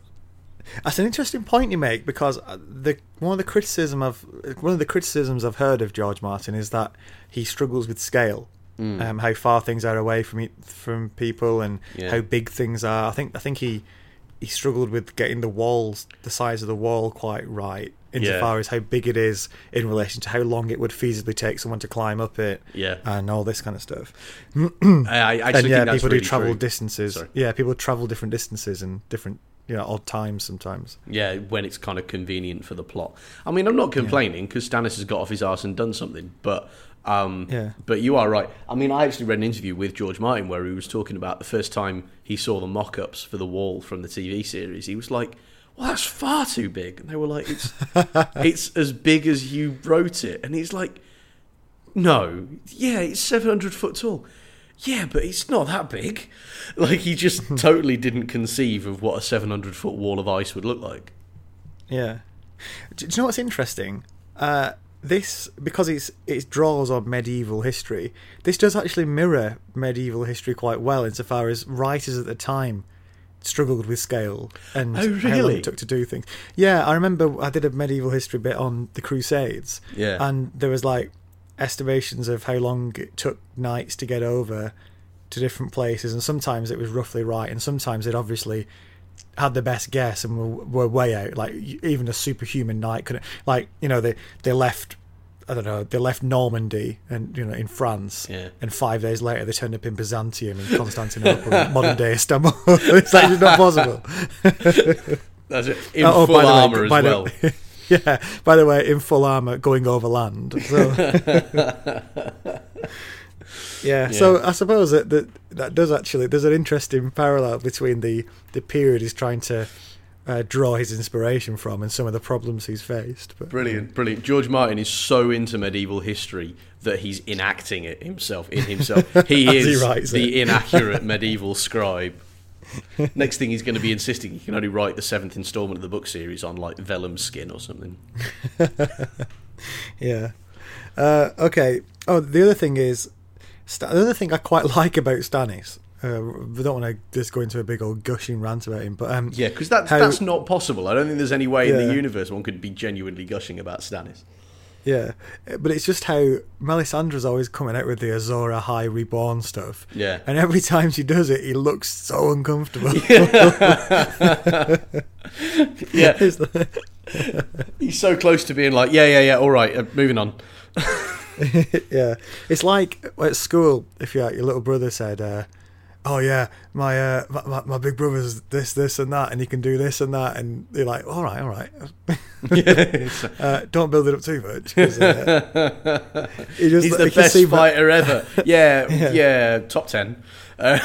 That's an interesting point you make because uh, the one of the criticism of one of the criticisms I've heard of George Martin is that he struggles with scale, Mm. um, how far things are away from from people and Yeah. how big things are. I think I think he he struggled with getting the walls, the size of the wall, quite right, insofar Yeah. as how big it is in relation to how long it would feasibly take someone to climb up it Yeah. and all this kind of stuff. I, I actually and yeah, people really do travel true. distances. Sorry. Yeah, people travel different distances and different you know odd times sometimes. Yeah, when it's kind of convenient for the plot. I mean, I'm not complaining because Stannis has got off his arse and done something, but um, Yeah. but you are right. I mean, I actually read an interview with George Martin where he was talking about the first time he saw the mock-ups for the wall from the TV series. He was like, "Well, that's far too big," and they were like, "It's it's as big as you wrote it," and he's like, "No, yeah, it's 700 foot tall." Yeah, but it's not that big. Like he just totally didn't conceive of what a 700 foot wall of ice would look like. Yeah. Do, do you know what's interesting? Uh, this because it's it draws on medieval history. This does actually mirror medieval history quite well, insofar as writers at the time struggled with scale and Oh, how long it took to do things. Yeah, I remember I did a medieval history bit on the Crusades, Yeah. and there was like estimations of how long it took knights to get over to different places, and sometimes it was roughly right, and sometimes it obviously had the best guess and were, were way out. Like even a superhuman knight couldn't. Like you know they they left. I don't know. They left Normandy and you know in France, Yeah. and five days later they turned up in Byzantium and Constantinople, modern day Istanbul. it's actually not possible. That's it. In Oh, oh, full the way, armor by as the- well. yeah. By the way, in full armor, going over land. So. yeah, So I suppose that, that that does actually. There's an interesting parallel between the the period he's trying to uh, draw his inspiration from and some of the problems he's faced. But, Brilliant, brilliant. George Martin is so into medieval history that he's enacting it himself in himself. He As he is the it. inaccurate medieval scribe. Next thing he's going to be insisting he can only write the seventh installment of the book series on like vellum skin or something. Yeah. Uh, okay. Oh, the other thing is, the other thing I quite like about Stannis. Uh, we don't want to just go into a big old gushing rant about him, but um, Yeah, because that's How- that's not possible. I don't think there's any way in the universe one could be genuinely gushing about Stannis. Yeah, but it's just how Melisandre's always coming out with the Azor Ahai Reborn stuff. Yeah. And every time she does it, he looks so uncomfortable. Yeah, he's so close to being like, yeah, yeah, yeah. All right, uh, moving on. yeah. It's like at school, if your your little brother said, uh, "Oh yeah, my, uh, my my big brother's this, this, and that, and he can do this and that," and you're like, "All right, all right." uh, don't build it up too much. uh, he just- He's the best fighter ever. Yeah, Yeah. yeah, top ten. Uh,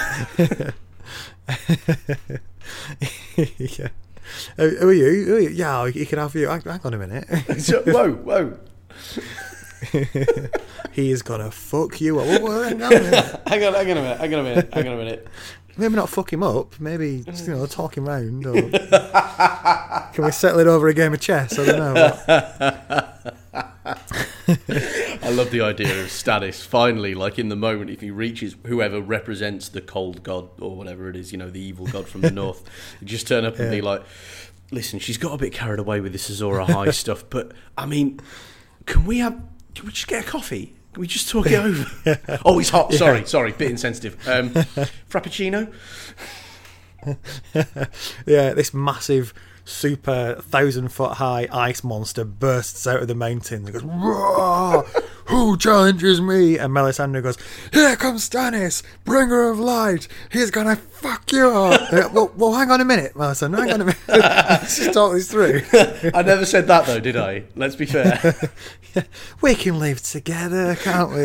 yeah. Who are you? Who are you? Yeah, he can have you. Hang, hang on a minute. whoa, whoa. he is gonna fuck you up. Hang on a minute. Hang on, hang on a minute. Hang on a minute. Hang on a minute. Maybe not fuck him up. Maybe just you know talk him round. Or can we settle it over a game of chess? I don't know. I love the idea of Stannis finally, like in the moment, if he reaches whoever represents the cold god or whatever it is, you know, the evil god from the north, just turn up and be like, "Listen, she's got a bit carried away with this Azor Ahai stuff, but I mean, can we have? Can we just get a coffee? Can we just talk it over? oh, it's hot. Sorry, sorry, bit insensitive. Um, frappuccino. Yeah, this massive, super thousand foot high ice monster bursts out of the mountains and goes, Roar! Who challenges me? And Melisandre goes, Here comes Stannis, bringer of light. He's gonna fuck you up. Uh, well, well, hang on a minute, Melisandre. Hang on a minute. Let's just talk this through. I never said that though, did I? Let's be fair. we can live together, can't we?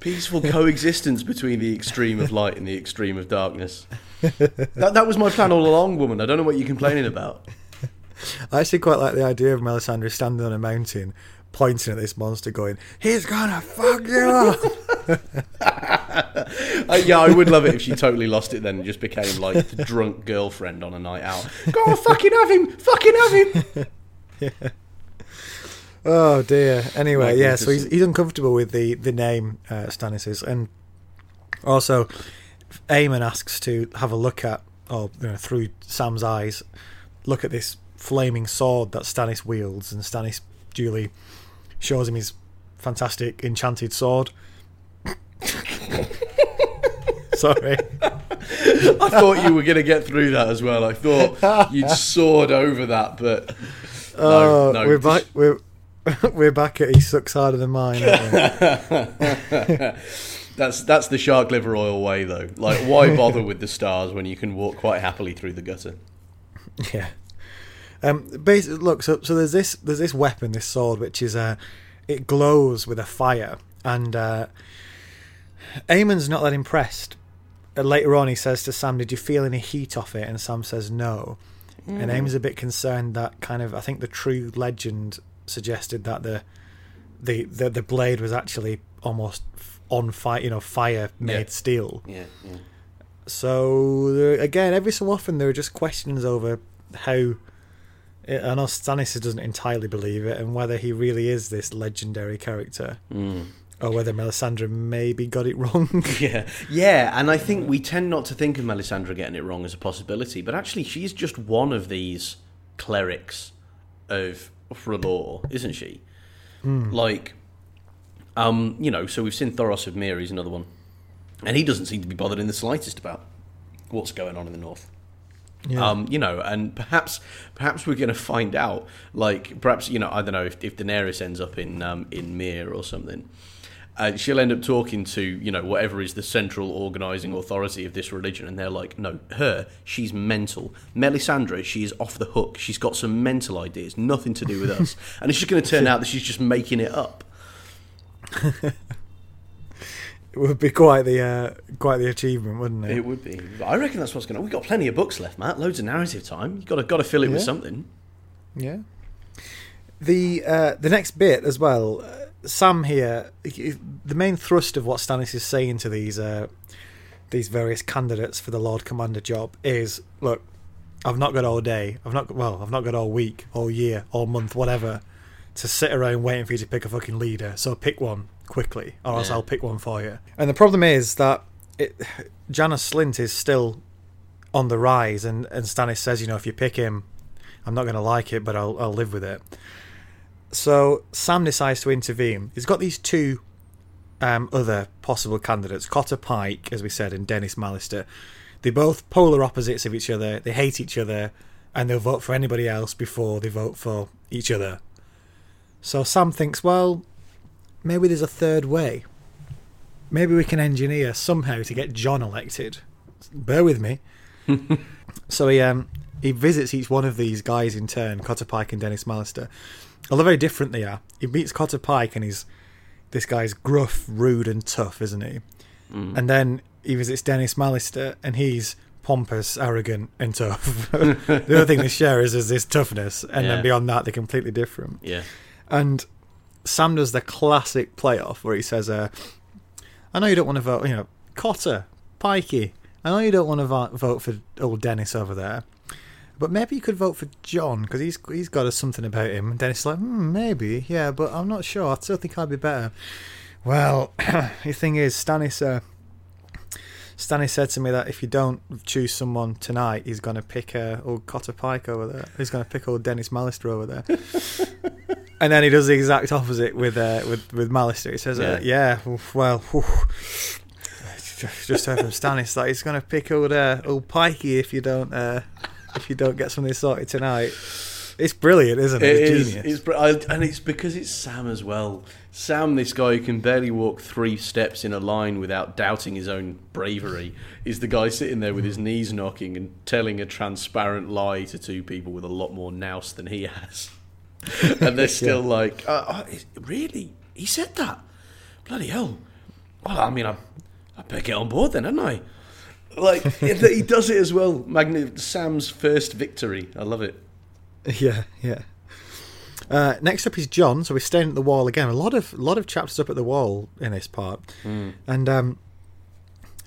Peaceful coexistence between the extreme of light and the extreme of darkness. That, that was my plan all along, woman. I don't know what you're complaining about. I actually quite like the idea of Melisandre standing on a mountain, pointing at this monster, going, "He's gonna fuck you up." Uh, yeah, I would love it if she totally lost it then and just became like the drunk girlfriend on a night out. Go on, fucking have him! Fucking have him! Oh dear. Anyway, yeah. So he's he's uncomfortable with the the name uh, Stannis is, and also Aemon asks to have a look at or you know, through Sam's eyes, look at this flaming sword that Stannis wields, and Stannis duly shows him his fantastic enchanted sword. Sorry. I thought you were going to get through that as well. I thought you'd soared over that, but Oh, no, we're back. We're we're back at he sucks harder than mine. that's that's the shark liver oil way, though. Like, why bother with the stars when you can walk quite happily through the gutter? yeah. Um. Basically, look. So so there's this there's this weapon, this sword, which is uh, it glows with a fire, and uh, Aemon's not that impressed. Uh, later on, he says to Sam, "Did you feel any heat off it?" And Sam says no. And Aemon's a bit concerned that kind of I think the true legend suggested that the the the, the blade was actually almost on fire, you know, fire made Yeah. steel. Yeah, yeah. So there, again, every so often there are just questions over how. I know Stannis doesn't entirely believe it, and whether he really is this legendary character, Mm. or whether Melisandre maybe got it wrong. Yeah, yeah, and I think we tend not to think of Melisandre getting it wrong as a possibility, but actually, she's just one of these clerics of R'hllor, isn't she? Like, um, you know, so we've seen Thoros of Myr, he's another one, and he doesn't seem to be bothered in the slightest about what's going on in the north. Yeah. Um, you know, and perhaps perhaps we're going to find out. Like, perhaps you know, I don't know if, if Daenerys ends up in um, in Myr or something. Uh, she'll end up talking to you know whatever is the central organising authority of this religion, and they're like, no, her, she's mental. Melisandre, she is off the hook. She's got some mental ideas, nothing to do with us, and it's just going to turn out that she's just making it up. it would be quite the uh, quite the achievement, wouldn't it? It would be. I reckon that's what's going to. We've got plenty of books left, Matt. Loads of narrative time. You've got to got to fill it with something. Yeah. The uh, the next bit as well, Sam here. The main thrust of what Stannis is saying to these uh, these various candidates for the Lord Commander job is: look, I've not got all day. I've not well, I've not got all week, all year, all month, whatever, to sit around waiting for you to pick a fucking leader. So pick one quickly, or else Yeah. I'll pick one for you. And the problem is that it, Janos Slynt is still on the rise, and and Stannis says, you know, if you pick him, I'm not going to like it, but I'll I'll live with it. So Sam decides to intervene. He's got these two um, other possible candidates, Cotter Pyke, as we said, and Denys Mallister. They're both polar opposites of each other. They hate each other, and they'll vote for anybody else before they vote for each other. So Sam thinks, well, maybe there's a third way. Maybe we can engineer somehow to get Jon elected. Bear with me. so he um, he visits each one of these guys in turn, Cotter Pyke and Denys Mallister. Although very different they are. He meets Cotter Pyke and he's this guy's gruff, rude, and tough, isn't he? And then he visits Denys Mallister and he's pompous, arrogant, and tough. the other thing they share is, is this toughness, and Yeah. then beyond that, they're completely different. Yeah. And Sam does the classic playoff where he says, uh, I know you don't want to vote, you know, Cotter, Pikey, I know you don't want to vote for old Denys over there, but maybe you could vote for Jon because he's he's got a, something about him. And Denys is like, hmm, maybe, yeah, but I'm not sure. I still think I'd be better. Well, the thing is, Stannis, uh, Stannis said to me that if you don't choose someone tonight, he's going to pick uh, old Cotter Pyke over there. He's going to pick old Denys Mallister over there. and then he does the exact opposite with uh, with with Mallister. He says, uh, "Yeah, well, oof, just heard from Stannis that he's going to pick old uh, old Pikey if you don't uh, if you don't get something sorted tonight." It's brilliant, isn't it? It It's is. genius. It's, and it's because it's Sam as well. Sam, this guy who can barely walk three steps in a line without doubting his own bravery, is the guy sitting there with his knees knocking and telling a transparent lie to two people with a lot more nous than he has. and they're still like, uh, uh, is- really? He said that? Bloody hell. Well, I mean, I, I better get on board then, hadn't I? Like, he does it as well. Sam's first victory. I love it. Yeah, yeah. Uh, next up is Jon. So we're staying at the wall again. A lot of lot of chapters up at the wall in this part, and um,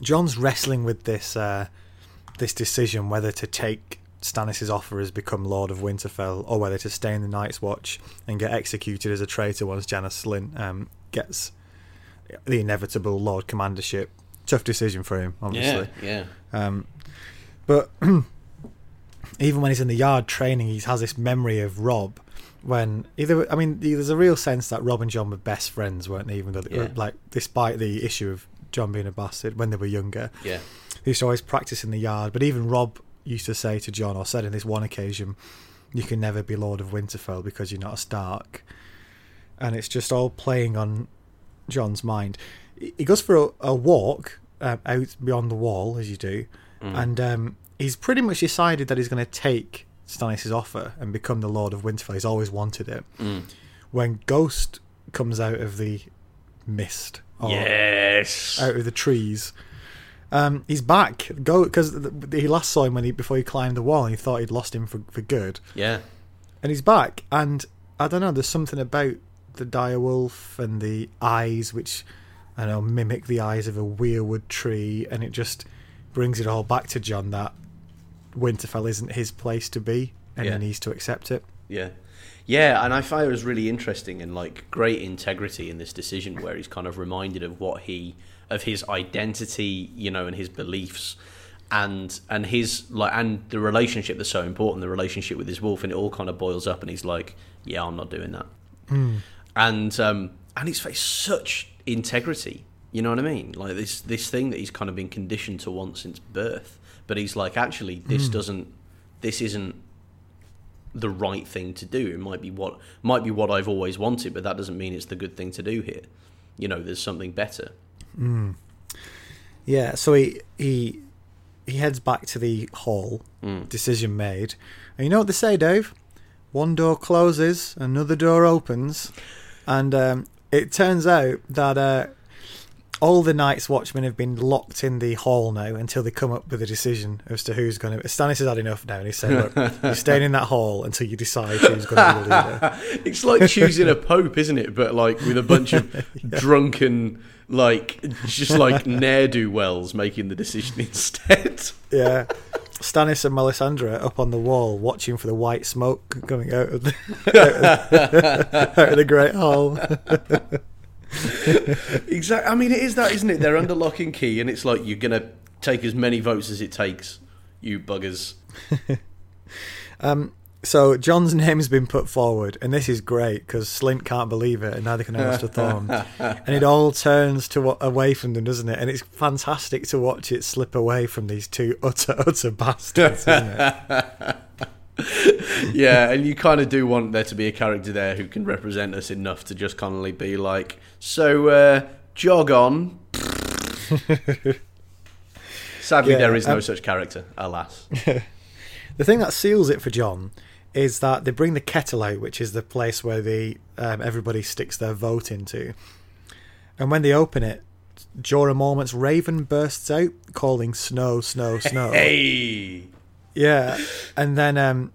Jon's wrestling with this uh, this decision whether to take Stannis' offer as become Lord of Winterfell or whether to stay in the Night's Watch and get executed as a traitor once Janos Slynt um, gets the inevitable Lord Commandership. Tough decision for him, obviously. yeah. Um, But even when he's in the yard training, he has this memory of Robb. When either, I mean, there's a real sense that Robb and Jon were best friends, weren't they? Even though, they were, like, despite the issue of Jon being a bastard when they were younger, Yeah. they used to always practice in the yard. But even Robb used to say to Jon, or said in this one occasion, "You can never be Lord of Winterfell because you're not a Stark." And it's just all playing on Jon's mind. He goes for a, a walk um, out beyond the wall, as you do, and um, he's pretty much decided that he's going to take Stannis' offer and become the Lord of Winterfell. He's always wanted it. Mm. When Ghost comes out of the mist, Yes. out of the trees. Um, he's back. Go because he last saw him when he before he climbed the wall. and He thought he'd lost him for for good, Yeah. and he's back. And I don't know. There's something about the dire wolf and the eyes, which I don't know mimic the eyes of a weirwood tree, and it just brings it all back to Jon that Winterfell isn't his place to be, and Yeah. he needs to accept it. Yeah. Yeah, and I find it was really interesting and like great integrity in this decision where he's kind of reminded of what he of his identity, you know, and his beliefs and and his like and the relationship that's so important, the relationship with his wolf, and it all kind of boils up and he's like, Yeah, I'm not doing that. And um and it's, it's such integrity. You know what I mean? Like this this thing that he's kind of been conditioned to want since birth. But he's like, actually, this hmm. doesn't this isn't the right thing to do. It might be what might be what I've always wanted, but that doesn't mean it's the good thing to do here. You know, there's something better. Hmm. Yeah, so he he he heads back to the hall. Hmm. Decision made, and you know what they say, Dave? One door closes, another door opens, and um, it turns out that uh, all the Night's Watchmen have been locked in the hall now until they come up with a decision as to who's going to. Stannis has had enough now, and he's saying, "Look, you're staying in that hall until you decide who's going to be the leader." It's like choosing a pope, isn't it? But like with a bunch of drunken, like just like ne'er do wells making the decision instead. Yeah. Stannis and Melisandre up on the wall watching for the white smoke coming out of the, out of the Great Hall. Exactly. I mean, it is that, isn't it? They're under lock and key, and it's like you're gonna take as many votes as it takes. You buggers. Um, So Jon's name has been put forward, and this is great because Slynt can't believe it, and neither can Alliser Thorne. and it all turns to away from them, doesn't it? And it's fantastic to watch it slip away from these two utter, utter bastards, isn't it? yeah, and you kind of do want there to be a character there who can represent us enough to just kind of be like, so uh, jog on. Sadly, Yeah, there is no um, such character, alas. The thing that seals it for Jon is that they bring the kettle out, which is the place where the um, everybody sticks their vote into. And when they open it, Jorah Mormont's raven bursts out, calling "Snow, snow, snow." Hey, Yeah, and then um,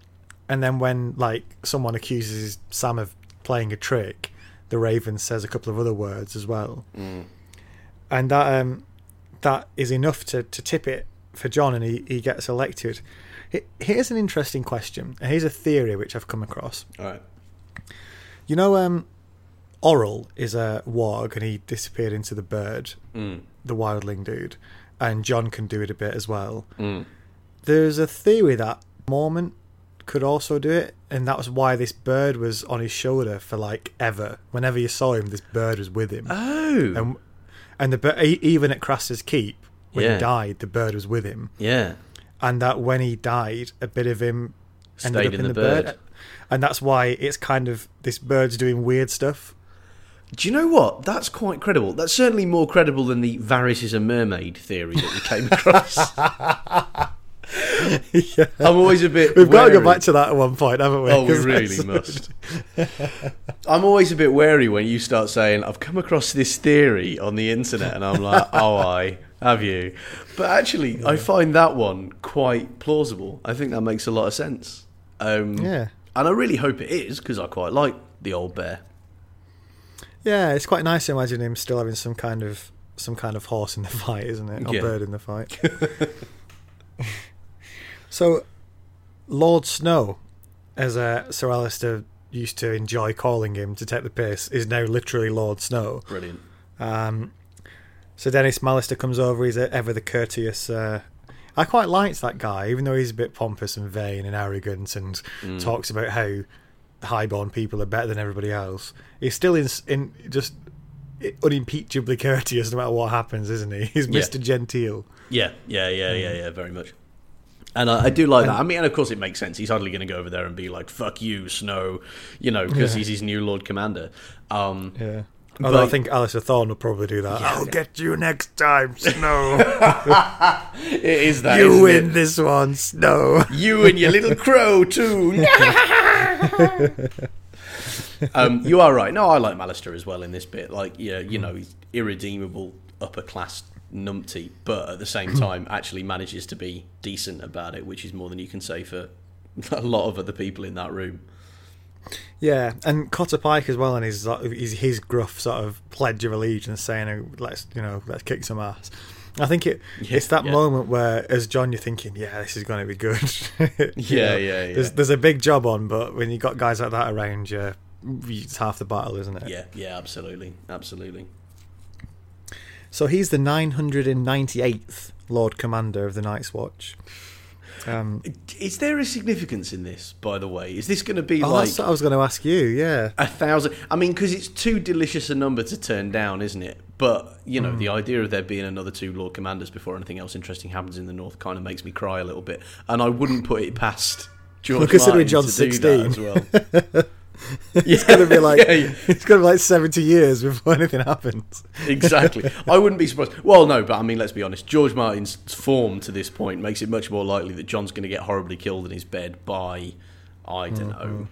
and then when like someone accuses Sam of playing a trick, the raven says a couple of other words as well, and that um, that is enough to, to tip it for Jon, and he, he gets elected. He- Here's an interesting question, and here's a theory which I've come across. all right. You know, um, Orell is a warg, and he disappeared into the bird, Mm, the wildling dude, and Jon can do it a bit as well. mm. There's a theory that Mormont could also do it, and that was why this bird was on his shoulder for like ever. Whenever you saw him, this bird was with him, Oh, and and the even at Craster's Keep when Yeah. he died, the bird was with him, yeah. And that when he died, a bit of him ended up in in, the the, bird. bird. and that's why it's kind of this bird's doing weird stuff. Do you know what? That's quite credible. That's certainly more credible than the Varys is a mermaid theory that we came across. yeah. I'm always a bit. We've got to go back to that at one point, haven't we? Oh, we 'Cause really must. I'm always a bit wary when you start saying, I've come across this theory on the internet, and I'm like, oh, I have you. But actually, I find that one quite plausible. I think that makes a lot of sense. Um, Yeah. And I really hope it is, because I quite like the old bear. Yeah, it's quite nice to imagine him still having some kind of some kind of horse in the fight, isn't it? Or Yeah. bird in the fight. so, Lord Snow, as uh, Sir Alliser used to enjoy calling him to take the piss, is now literally Lord Snow. Brilliant. Um, so Denys Mallister comes over. He's ever the courteous uh, I quite liked that guy, even though he's a bit pompous and vain and arrogant and Mm. talks about how highborn people are better than everybody else. He's still in, in just unimpeachably courteous no matter what happens, isn't he? He's Yeah. Mr. Genteel. Yeah, yeah, yeah, yeah, yeah, very much. And I, I do like that. I mean, and of course it makes sense. He's hardly going to go over there and be like, "Fuck you, Snow," you know, because Yeah. he's his new Lord Commander. Um, Yeah. Although I But- think Alliser Thorne will probably do that. Yeah. I'll get you next time, Snow. it is that. you isn't win it? this one, Snow. You and your little crow too. um, you are right. No, I like Mallister as well in this bit. Like, yeah, you know, he's irredeemable upper class numpty, but at the same time actually manages to be decent about it, which is more than you can say for a lot of other people in that room. Yeah, and Cotter Pyke as well, and his his, his gruff sort of pledge of allegiance, saying, "Oh, "Let's you know, let's kick some ass." I think it Yeah, it's that yeah. moment where, as Jon, you're thinking, "Yeah, this is going to be good." Yeah, know, yeah, yeah. There's there's a big job on, but when you got guys like that around you, it's half the battle, isn't it? Yeah, yeah, absolutely, absolutely. So he's the 998th Lord Commander of the Night's Watch. Um, Is there a significance in this, by the way? Is this going to be oh, like I was going to ask you. Yeah. a thousand? I mean, because it's too delicious a number to turn down, isn't it? But you know, Hmm. the idea of there being another two Lord Commanders before anything else interesting happens in the North kind of makes me cry a little bit, and I wouldn't put it past George Well, considering Martin Jon's to do that 16. as well. It's going to be like Yeah, yeah. it's to be like 70 years before anything happens. exactly. I wouldn't be surprised. Well, no, but I mean, let's be honest. George Martin's form to this point makes it much more likely that Jon's going to get horribly killed in his bed by, I don't know, mm-hmm.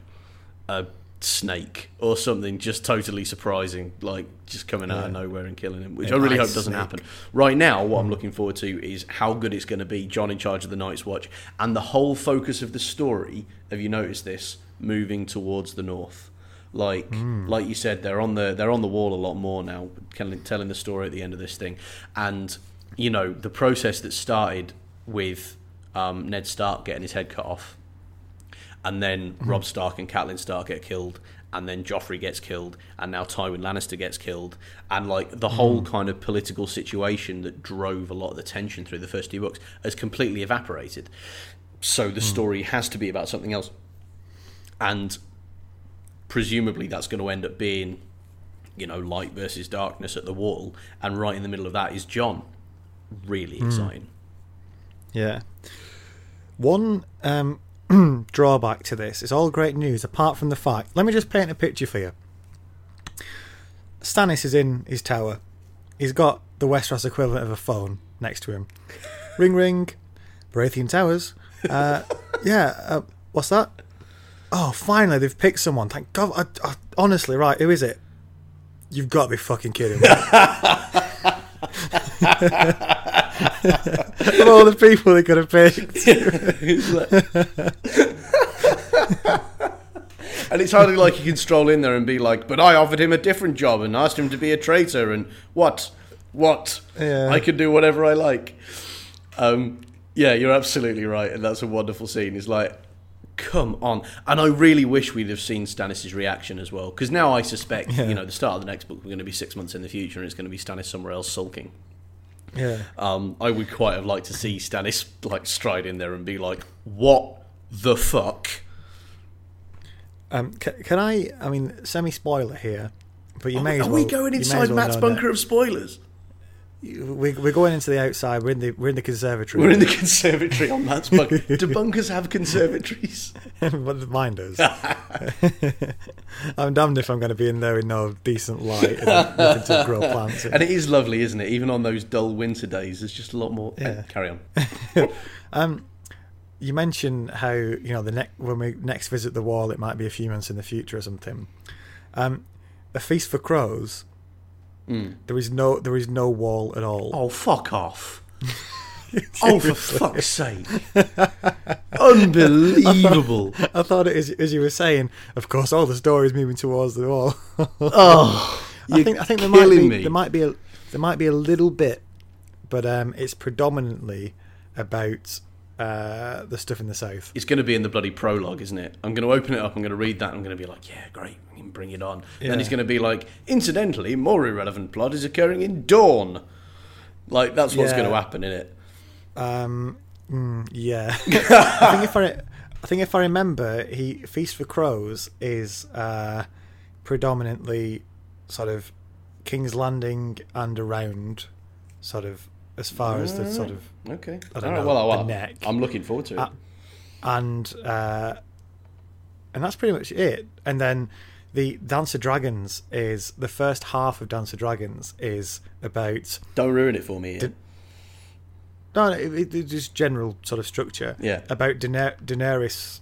a snake or something just totally surprising, like just coming out of nowhere and killing him, which An I really hope doesn't snake. happen. Right now, what I'm mm. looking forward to is how good it's going to be. Jon in charge of the Night's Watch, and the whole focus of the story. Have you noticed this? Moving towards the north. Like, hmm. like you said, they're on the they're on the wall a lot more now, telling telling the story at the end of this thing, and you know the process that started with um, Ned Stark getting his head cut off, and then hmm. Robb Stark and Catelyn Stark get killed, and then Joffrey gets killed, and now Tywin Lannister gets killed, and like the hmm. whole kind of political situation that drove a lot of the tension through the first two books has completely evaporated. So the story has to be about something else, and presumably that's going to end up being, you know, light versus darkness at the wall, and right in the middle of that is Jon. Really exciting. Yeah. One um, drawback to this is all great news, apart from the fact. Let me just paint a picture for you. Stannis is in his tower. He's got the Westeros equivalent of a phone next to him. ring, ring. Baratheon Towers. Uh, yeah. Uh, what's that? Oh, finally they've picked someone. Thank God. I, I, honestly, right? Who is it? You've got to be fucking kidding me. of all the people they could have picked. and it's hardly like you can stroll in there and be like, "But I offered him a different job and asked him to be a traitor." And what? What? Yeah. I can do whatever I like. Um, yeah, you're absolutely right, and that's a wonderful scene. It's like, come on, and I really wish we'd have seen Stannis' reaction as well, because now I suspect, Yeah. you know, the start of the next book we're going to be six months in the future, and it's going to be Stannis somewhere else sulking. Yeah. Um, I would quite have liked to see Stannis like stride in there and be like, "What the fuck?" Um, can, can I? I mean, semi spoiler here, but you Are, may. As are well, we going you may as inside well Matt's bunker of spoilers? That. We, we're going into the outside. We're in the we're in the conservatory. We're in the conservatory on Matt's bunker. Do bunkers have conservatories? but mine does. I'm damned if I'm going to be in there in no decent light and looking to grow plants. in. And it is lovely, isn't it? Even on those dull winter days, there's just a lot more. Yeah. Carry on. Um, you mentioned how you know the ne- when we next visit the wall, it might be a few months in the future or something. Um, a feast for crows. There is no there is no wall at all. Oh, fuck off. oh, for fuck's sake. Unbelievable. I thought it is as you were saying. Of course, all the story is moving towards the wall. Oh, I you're think I think there might be me. there might be a there might be a little bit, but um, it's predominantly about uh, the stuff in the south. It's going to be in the bloody prologue, isn't it? I'm going to open it up. I'm going to read that. I'm going to be like, yeah, great. Bring it on. Yeah. Then he's going to be like, incidentally, more irrelevant plot is occurring in Dorne. Like that's what's Yeah. going to happen in it. Um, Mm, yeah, I think if I, I think if I remember, he Feast for Crows is uh, predominantly sort of King's Landing and around, sort of as far as the sort of Okay. I don't All right, know, well, the well, neck. I'm looking forward to it. Uh, and uh, and that's pretty much it. And then the Dance of Dragons is the first half of Dance of Dragons is about Don't ruin it for me. Did- no, it, it- it's just general sort of structure. Yeah. about Daener- Daenerys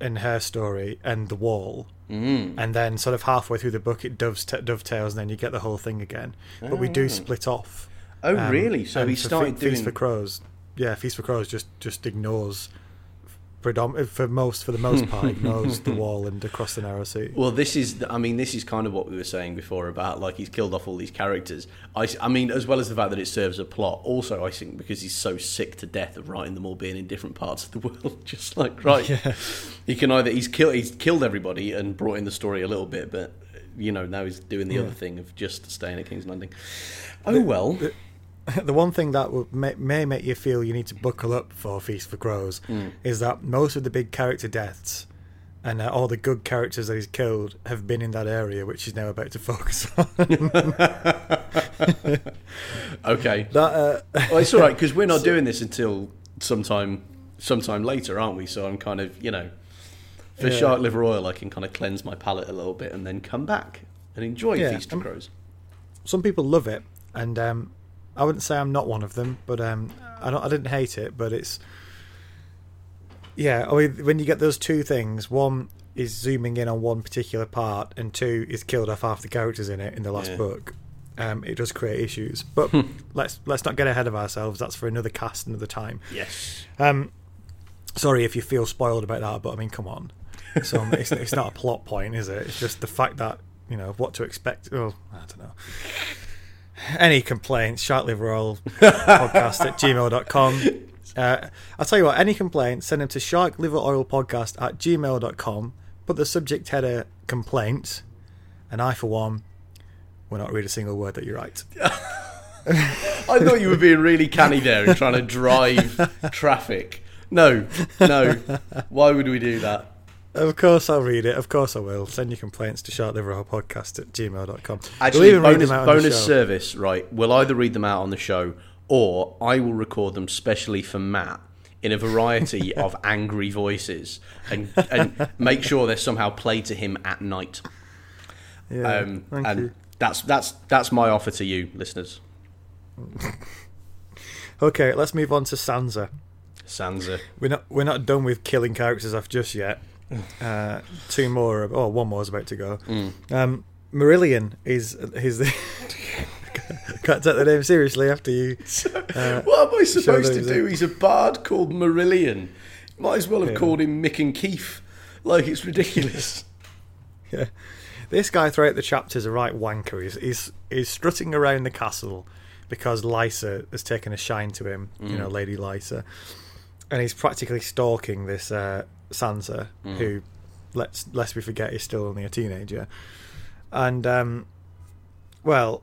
and her story and the Wall. Mm. And then, sort of halfway through the book, it dovetails, and then you get the whole thing again. But we do split off. Oh, Um, really? So he for started Fe- doing. Feast for Crows. Yeah, Feast for Crows just just ignores predom- for most for the most part ignores the wall and across the narrow sea. Well, this is, I mean, this is kind of what we were saying before about like he's killed off all these characters. I, I mean, as well as the fact that it serves a plot, also I think because he's so sick to death of writing them all being in different parts of the world, just like right, yeah. he can either he's killed he's killed everybody and brought in the story a little bit, but you know now he's doing the Yeah. other thing of just staying at King's Landing. Oh well, the one thing that would, may, may make you feel you need to buckle up for Feast for Crows Mm. is that most of the big character deaths and uh, all the good characters that he's killed have been in that area, which he's now about to focus on. okay. that uh, Well, it's all right because we're not doing this until sometime sometime later, aren't we? So I'm kind of you know for Yeah. shark liver oil, I can kind of cleanse my palate a little bit and then come back and enjoy Yeah, Feast of um, Crows. some people love it, and um, I wouldn't say I'm not one of them, but um, I don't. I didn't hate it, but it's yeah. I mean, when you get those two things, one is zooming in on one particular part, and two is killed off half the characters in it in the last Yeah. book. Um, it does create issues, but let's let's not get ahead of ourselves. That's for another cast, another time. Yes. Um, sorry if you feel spoiled about that, but I mean, come on. So um, it's, it's not a plot point, is it? It's just the fact that you know what to expect. Well, I don't know. Any complaints? Sharkliveroil podcast at gmail.com. Uh, I'll tell you what, any complaints, send them to sharkliveroilpodcast at gmail.com. Put the subject header complaint, and I, for one, will not read a single word that you write. I thought you were being really canny there and trying to drive traffic. No, no. Why would we do that? Of course I'll read it. Of course I will. Send your complaints to sharkliveroilpodcast at gmail.com. Actually, We'll even bonus, them out on the bonus service, right? We'll either read them out on the show or I will record them specially for Matt in a variety of angry voices and, and make sure they're somehow played to him at night. Yeah, Um, thank and you. that's that's that's my offer to you, listeners. Okay, let's move on to Sansa. Sansa. We're not we're not done with killing characters off just yet. Uh, two more, oh, one more is about to go. Mm. Um, Marillion is his. Can't take the name seriously after you. Uh, What am I supposed to do? in. He's a bard called Marillion. Might as well have Yeah. called him Mick and Keith. Like it's ridiculous. Yeah. This guy throughout the chapter is a right wanker. He's, he's, he's strutting around the castle because Lysa has taken a shine to him, you know, Lady Lysa. And he's practically stalking this uh, Sansa, who, let's lest we forget, is still only a teenager. And, um, well,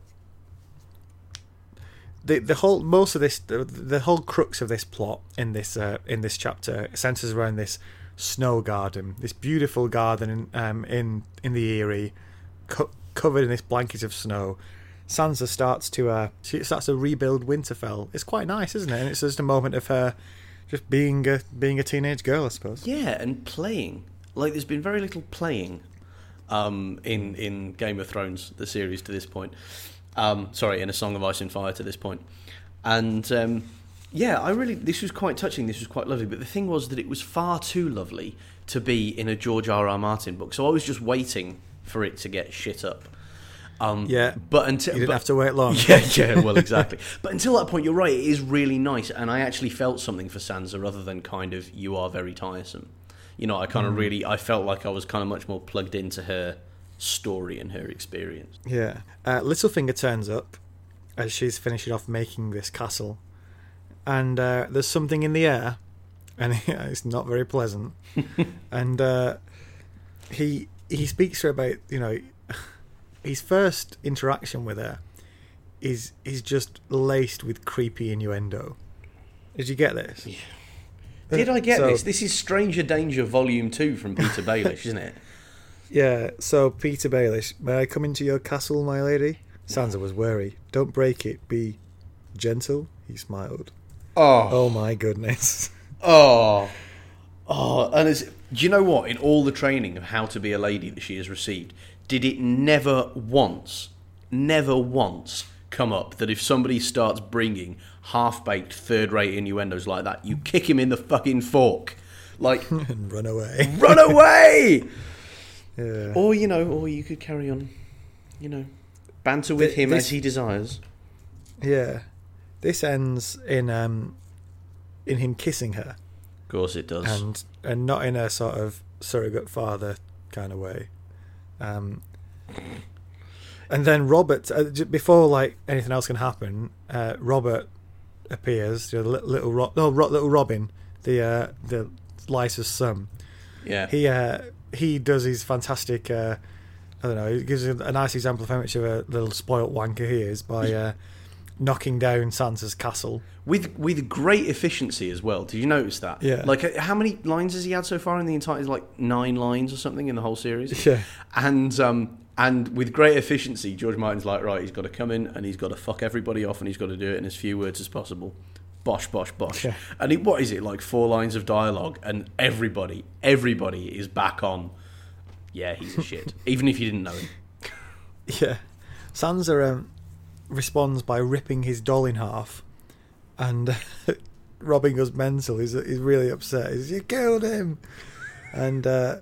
the the whole most of this the, the whole crux of this plot in this uh, in this chapter centers around this snow garden, this beautiful garden in um, in in the Eyrie, co- covered in this blanket of snow. Sansa starts to uh, she starts to rebuild Winterfell. It's quite nice, isn't it? And it's just a moment of her just being a being a teenage girl, I suppose. Yeah, and playing. Like there's been very little playing um, in in Game of Thrones, the series to this point. Um, sorry, in A Song of Ice and Fire to this point. And um, yeah, I really this was quite touching. This was quite lovely. But the thing was that it was far too lovely to be in a George R. R. Martin book. So I was just waiting for it to get shit up. Um, Yeah, but until You didn't but- have to wait long. yeah, yeah, well, exactly. but until that point, you're right. It is really nice, and I actually felt something for Sansa, rather than kind of you are very tiresome. You know, I kind Mm. of really, I felt like I was kind of much more plugged into her story and her experience. Yeah. Uh, Littlefinger turns up as she's finishing off making this castle, and uh, there's something in the air, and it's not very pleasant. and uh, he he speaks to her about you know his first interaction with her is is just laced with creepy innuendo. Did you get this? Did uh, I get So- this? This is Stranger Danger Volume 2 from Petyr Baelish, isn't it? Yeah, so Petyr Baelish, may I come into your castle, my lady? Sansa was wary. Don't break it, be gentle, he smiled. Oh. Oh my goodness. Oh. Oh, and it's, do you know what? In all the training of how to be a lady that she has received, did it never once, never once come up that if somebody starts bringing half baked, third rate innuendos like that, you kick him in the fucking fork? Like, and run away. run away! Yeah. Or, you know, or you could carry on, you know, banter with Th- him this- as he desires. Yeah. This ends in um in him kissing her Of course it does. and and not in a sort of surrogate father kind of way. Um and then Robert uh, before like anything else can happen, uh, Robert appears, you know, little Ro- no, Ro- little Robin, the uh, the Lysa's son. yeah. He uh, he does his fantastic. Uh, I don't know. He gives a, a nice example of how much of a little spoilt wanker he is by uh, knocking down Sansa's castle. with with great efficiency as well. Did you notice that? Yeah. Like uh, how many lines has he had so far in the entire? Like nine lines or something in the whole series. Yeah. And um and with great efficiency, George Martin's like, right, he's got to come in and he's got to fuck everybody off and he's got to do it in as few words as possible. Bosh, bosh, bosh. Yeah. And it, what is it like? Four lines of dialogue, and everybody, everybody is back on. Yeah, he's a shit. Even if you didn't know him. Yeah. Sansa um, responds by ripping his doll in half, and Robin goes mental. He's he's really upset. He's you killed him, and uh,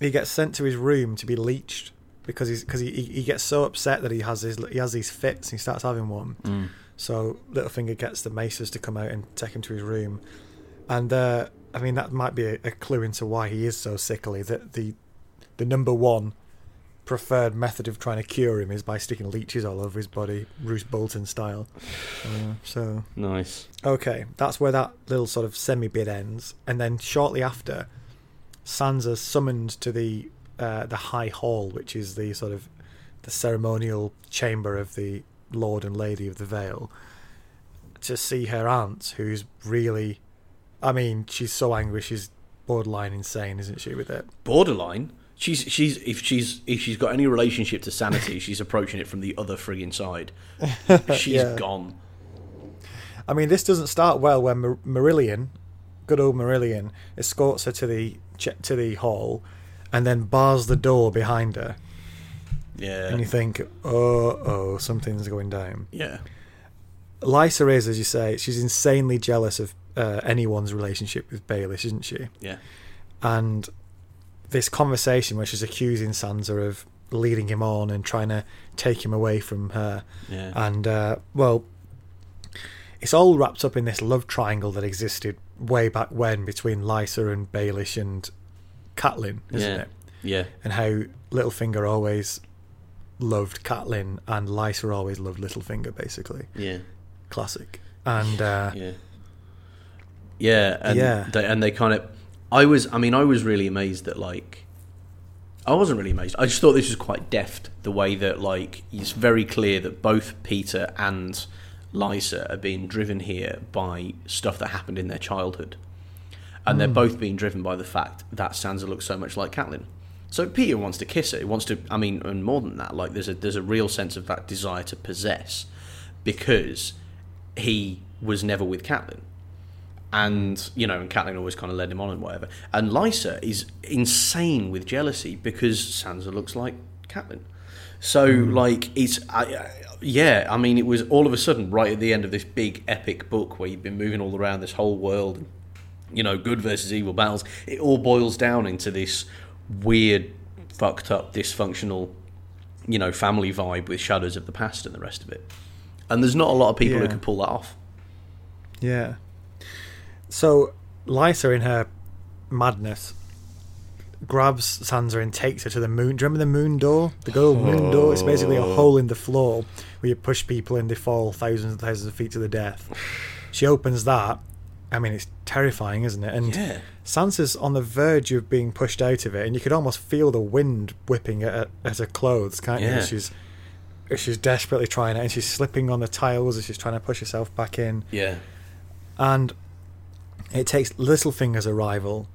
he gets sent to his room to be leeched because he's because he, he gets so upset that he has his he has these fits. and He starts having one. So Littlefinger gets the maces to come out and take him to his room, and uh, I mean that might be a, a clue into why he is so sickly. That the the number one preferred method of trying to cure him is by sticking leeches all over his body, Roose Bolton style. Uh, so Nice. okay, that's where that little sort of semi bit ends, and then shortly after, Sansa's summoned to the uh, the High Hall, which is the sort of the ceremonial chamber of the Lord and Lady of the Vale, to see her aunt, who's really, I mean, she's so angry, she's borderline insane, isn't she? With it, borderline. She's she's if she's if she's got any relationship to sanity, she's approaching it from the other frigging side. She's Yeah. gone. I mean, this doesn't start well when Mar- Marillion, good old Marillion, escorts her to the to the hall, and then bars the door behind her, Yeah. and you think, oh, oh, something's going down. yeah. Lysa is, as you say, she's insanely jealous of uh, anyone's relationship with Baelish, isn't she? Yeah. And this conversation where she's accusing Sansa of leading him on and trying to take him away from her, Yeah. and uh, well, it's all wrapped up in this love triangle that existed way back when between Lysa and Baelish and Catelyn, isn't yeah. it? Yeah. And how Littlefinger always loved Catelyn and Lysa always loved Littlefinger, basically. Yeah. Classic. And uh, Yeah. Yeah. And Yeah. They, and they kind of. I was. I mean, I was really amazed that like. I wasn't really amazed. I just thought this was quite deft. The way that like it's very clear that both Petyr and Lysa are being driven here by stuff that happened in their childhood, and they're hmm. both being driven by the fact that Sansa looks so much like Catelyn. So Petyr wants to kiss her. He wants to. I mean, and more than that, like there's a there's a real sense of that desire to possess, because he was never with Catelyn and you know, and Catelyn always kind of led him on and whatever. And Lysa is insane with jealousy because Sansa looks like Catelyn. So hmm. like it's I, yeah, I mean it was all of a sudden right at the end of this big epic book where you've been moving all around this whole world, you know, good versus evil battles. It all boils down into this weird, fucked up, dysfunctional, you know, family vibe with shadows of the past and the rest of it. And there's not a lot of people who can pull that off. Yeah. So Lysa, in her madness, grabs Sansa and takes her to the moon. Do you remember the moon door? The good old moon door. It's basically a oh. hole in the floor where you push people and they fall thousands and thousands of feet to the death. She opens that. I mean, it's terrifying, isn't it? And Yeah. Sansa's on the verge of being pushed out of it, and you could almost feel the wind whipping at, at her clothes, can't you? Yeah. As She's she's desperately trying it, and she's slipping on the tiles as she's trying to push herself back in Yeah. and it takes Littlefinger's arrival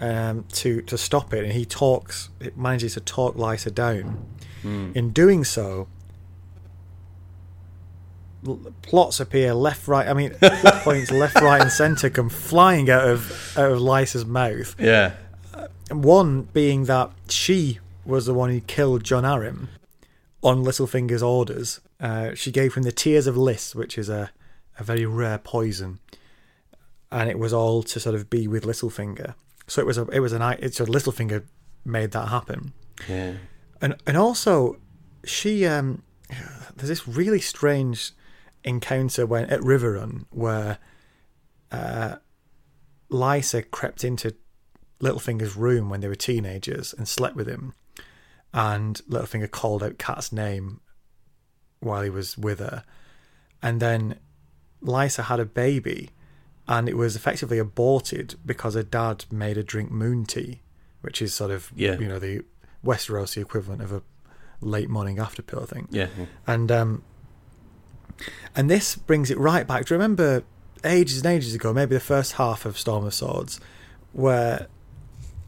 um, to to stop it, and he talks. It manages to talk Lysa down. Hmm. In doing so, l- plots appear left, right. I mean, plot points left, right, and centre come flying out of out of Lysa's mouth. Yeah. And One being that she was the one who killed Jon Arryn on Littlefinger's orders. Uh, she gave him the Tears of Lys, which is a, a very rare poison, and it was all to sort of be with Littlefinger. So it was a it was an it's so Littlefinger made that happen, Yeah. and and also she um there's this really strange encounter when at Riverrun where uh, Lysa crept into Littlefinger's room when they were teenagers and slept with him, and Littlefinger called out Cat's name while he was with her, and then Lysa had a baby, and it was effectively aborted because her dad made her drink moon tea, which is sort of Yeah. you know the Westerosi equivalent of a late morning after pill thing Yeah. and um, and this brings it right back. Do you remember ages and ages ago, maybe the first half of Storm of Swords, where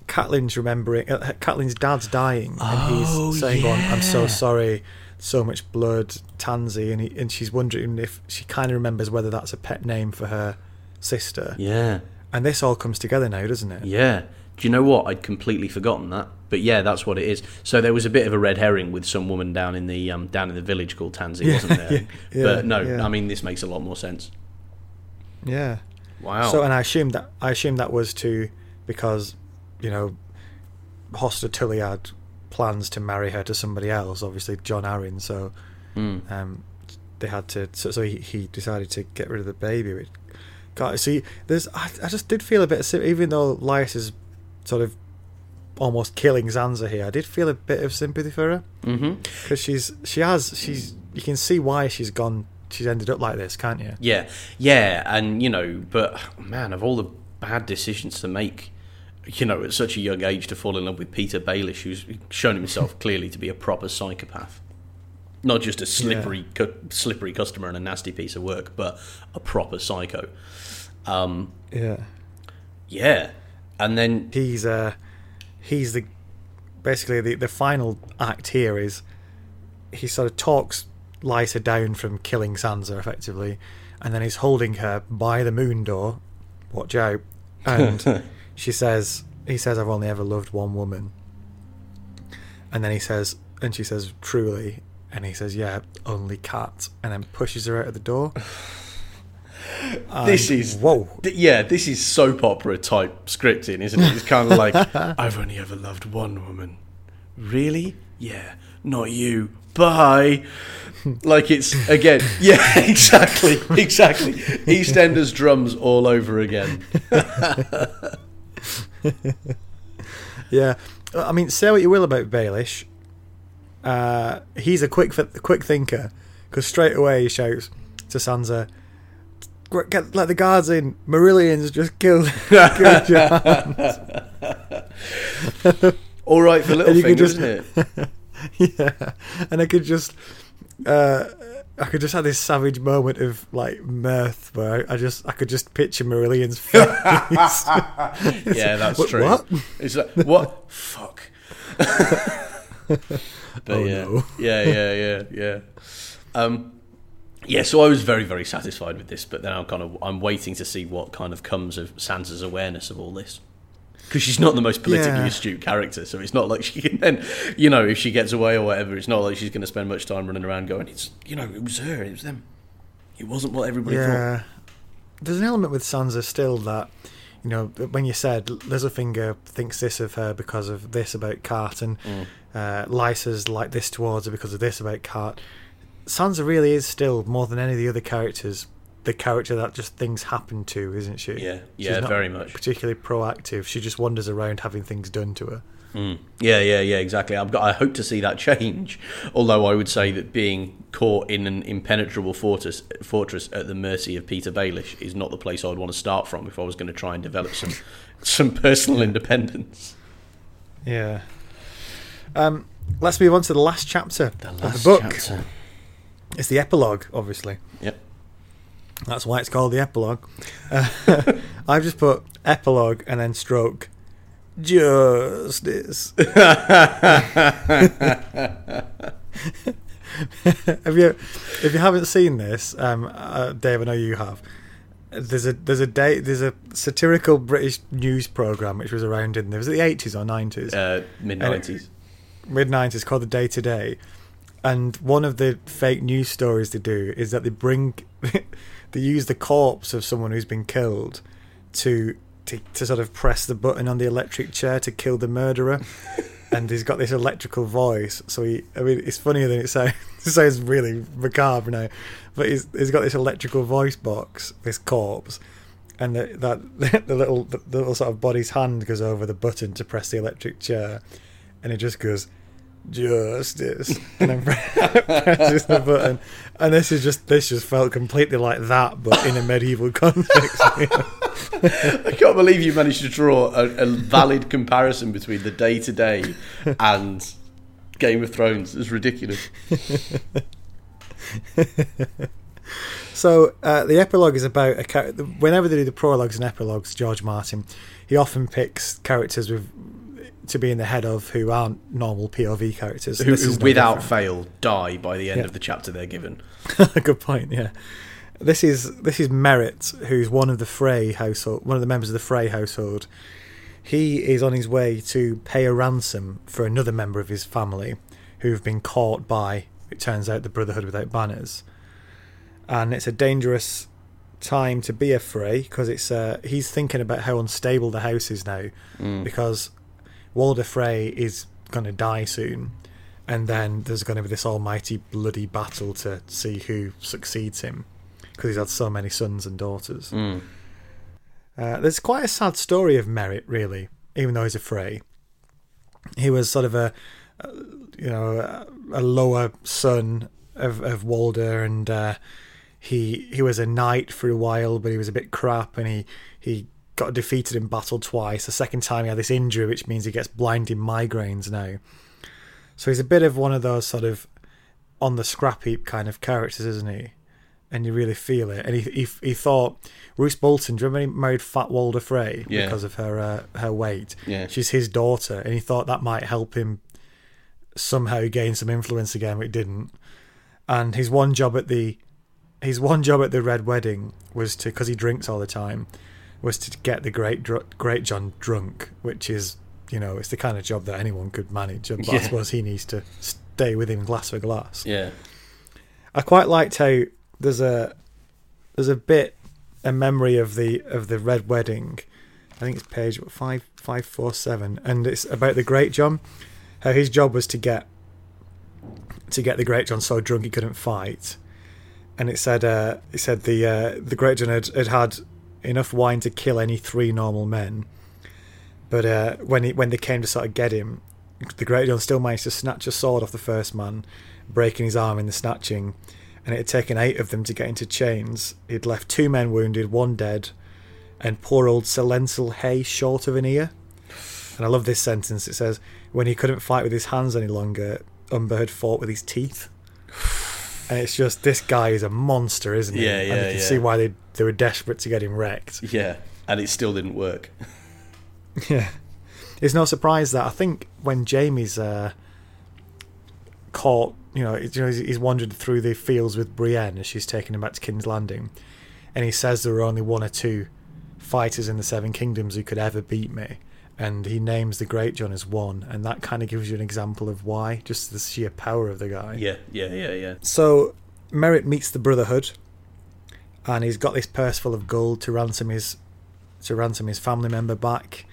Catelyn's remembering uh, Catelyn's dad's dying, and Oh, he's saying, "On, I'm so sorry, so much blood, Tansy," and he, and she's wondering if she kind of remembers whether that's a pet name for her sister. Yeah. And this all comes together now, doesn't it? Yeah. Do you know what? I'd completely forgotten that. But yeah, that's what it is. So there was a bit of a red herring with some woman down in the um, down in the village called Tansy, Yeah, wasn't there? yeah, yeah, but no, yeah. I mean this makes a lot more sense. Yeah. Wow. So, and I assume that I assume that was to because, you know, Hoster Tully had plans to marry her to somebody else, obviously Jon Arryn. So, Mm. um, they had to. So, so he, he decided to get rid of the baby. Which, God, see, there's I, I just did feel a bit of even though Lys is sort of almost killing Sansa here. I did feel a bit of sympathy for her mm-hmm. because she's she has she's you can see why she's gone. She's ended up like this, can't you? Yeah, yeah, and you know, but man, of all the bad decisions to make, you know, at such a young age to fall in love with Petyr Baelish, who's shown himself clearly to be a proper psychopath, not just a slippery, cu- slippery customer and a nasty piece of work, but a proper psycho. Um, Yeah. yeah, and then he's uh he's the basically the the final act here is he sort of talks Lysa down from killing Sansa effectively, and then he's holding her by the moon door. Watch out! And she says, he says, "I've only ever loved one woman." And then he says, and she says, "Truly." And he says, "Yeah, only cat." And then pushes her out of the door. This is- whoa. Th- Yeah, this is soap opera type scripting, isn't it? It's kind of like I've only ever loved one woman. Really? Yeah, not you. Bye. Like it's again. Yeah, exactly, exactly. EastEnders drums all over again. Yeah, I mean, say what you will about Baelish. Uh, he's a quick quick thinker because straight away he shouts to Sansa, "Gr- "Get let the guards in! Marillion's just killed, killed Jon." All right for Littlefinger, just- isn't it? yeah, and I could just, uh, I could just have this savage moment of like mirth where I, I just I could just picture Marillion's face. Yeah, that's What- true. what? It's like what? Fuck. but Oh, yeah, no. yeah, yeah, yeah, yeah. Um, yeah, so I was very, very satisfied with this, but then I'm kind of I'm waiting to see what kind of comes of Sansa's awareness of all this. Because she's not the most politically Yeah. astute character, so it's not like she can then, you know, if she gets away or whatever, it's not like she's going to spend much time running around going, "It's, you know, it was her, it was them, it wasn't what everybody thought." There's an element with Sansa still that, you know, when you said Littlefinger thinks this of her because of this about Cart, and Mm. Uh, Lysa's like this towards her because of this about Cart. Sansa really is still more than any of the other characters the character that just things happen to, isn't she? Yeah, She's yeah, not very much. Particularly proactive. She just wanders around having things done to her. Mm. Yeah, yeah, yeah, exactly. I've got, I hope to see that change. Although I would say that being caught in an impenetrable fortress, fortress at the mercy of Petyr Baelish is not the place I'd want to start from if I was going to try and develop some some personal independence. Yeah. Um, let's move on to the last chapter The of the book. chapter. It's the epilogue, obviously. Yep. That's why it's called the epilogue. Uh, I've just put epilogue and then stroke justice. have you, if you haven't seen this, um, uh, Dave, I know you have. There's a there's a day there's a satirical British news program which was around in there was it the eighties or nineties, Uh, Mid nineties. Mid nineties, called the Day Today, and one of the fake news stories they do is that they bring they use the corpse of someone who's been killed to to, to sort of press the button on the electric chair to kill the murderer. and he's got this electrical voice. So he, I mean, it's funnier than it sounds. It sounds really macabre now, but he's he's got this electrical voice box, this corpse, and the, that the little the little sort of body's hand goes over the button to press the electric chair, and it just goes justice and then presses the button and this is just this just felt completely like that but in a medieval context I can't believe you managed to draw a, a valid comparison between the Day Today and Game of Thrones. It's ridiculous. So uh, the epilogue is about a char- whenever they do the prologues and epilogues, George Martin, he often picks characters with to be in the head of who aren't normal POV characters. Who, this who is no without different. fail, die by the end Yeah. of the chapter they're given. Good point. Yeah, this is this is Merrett, who's one of the Frey household, one of the members of the Frey household. He is on his way to pay a ransom for another member of his family, who've been caught by. It turns out the Brotherhood without banners, and it's a dangerous time to be a Frey because it's uh, he's thinking about how unstable the house is now because Walder Frey is going to die soon, and then there's going to be this almighty bloody battle to see who succeeds him because he's had so many sons and daughters. Mm. Uh, there's quite a sad story of Merrett, really, even though he's a Frey. He was sort of a, a you know, a, a lower son of, of Walder, and uh, he he was a knight for a while, but he was a bit crap, and he he got defeated in battle twice. The second time he had this injury, which means he gets blinding migraines now. So he's a bit of one of those sort of on the scrap heap kind of characters, isn't he? And you really feel it. And he he, he thought Roose Bolton. Do you remember he married Fat Walder Frey Yeah. because of her uh, her weight? Yeah. She's his daughter, and he thought that might help him somehow gain some influence again, but it didn't. And his one job at the his one job at the Red Wedding was to because he drinks all the time was to get the great Dr- Greatjon drunk, which is you know it's the kind of job that anyone could manage. But I suppose he needs to stay with him glass for glass. Yeah. I quite liked how there's a there's a bit a memory of the of the Red Wedding. I think it's page five five four seven, and it's about the Greatjon. How his job was to get to get the Greatjon so drunk he couldn't fight, and it said uh, it said the uh, the Greatjon had, had had enough wine to kill any three normal men, but uh, when he, when they came to sort of get him, the Greatjon still managed to snatch a sword off the first man, breaking his arm in the snatching, and it had taken eight of them to get into chains. He'd left two men wounded, one dead, and poor old Sir Leslyn Haigh short of an ear. And I love this sentence. It says, "When he couldn't fight with his hands any longer, Umber had fought with his teeth." And it's just this guy is a monster, isn't he? Yeah, and yeah, you can yeah. see why they they were desperate to get him wrecked. Yeah. And it still didn't work. Yeah. It's no surprise that I think when Jaime's uh, caught, you know, he's- you know, he's wandered through the fields with Brienne as she's taking him back to King's Landing, and he says there are only one or two fighters in the Seven Kingdoms who could ever beat me, and he names the Greatjon as one, and that kind of gives you an example of why, just the sheer power of the guy. Yeah, yeah, yeah, yeah. So Merrett meets the Brotherhood, and he's got this purse full of gold to ransom his to ransom his family member back.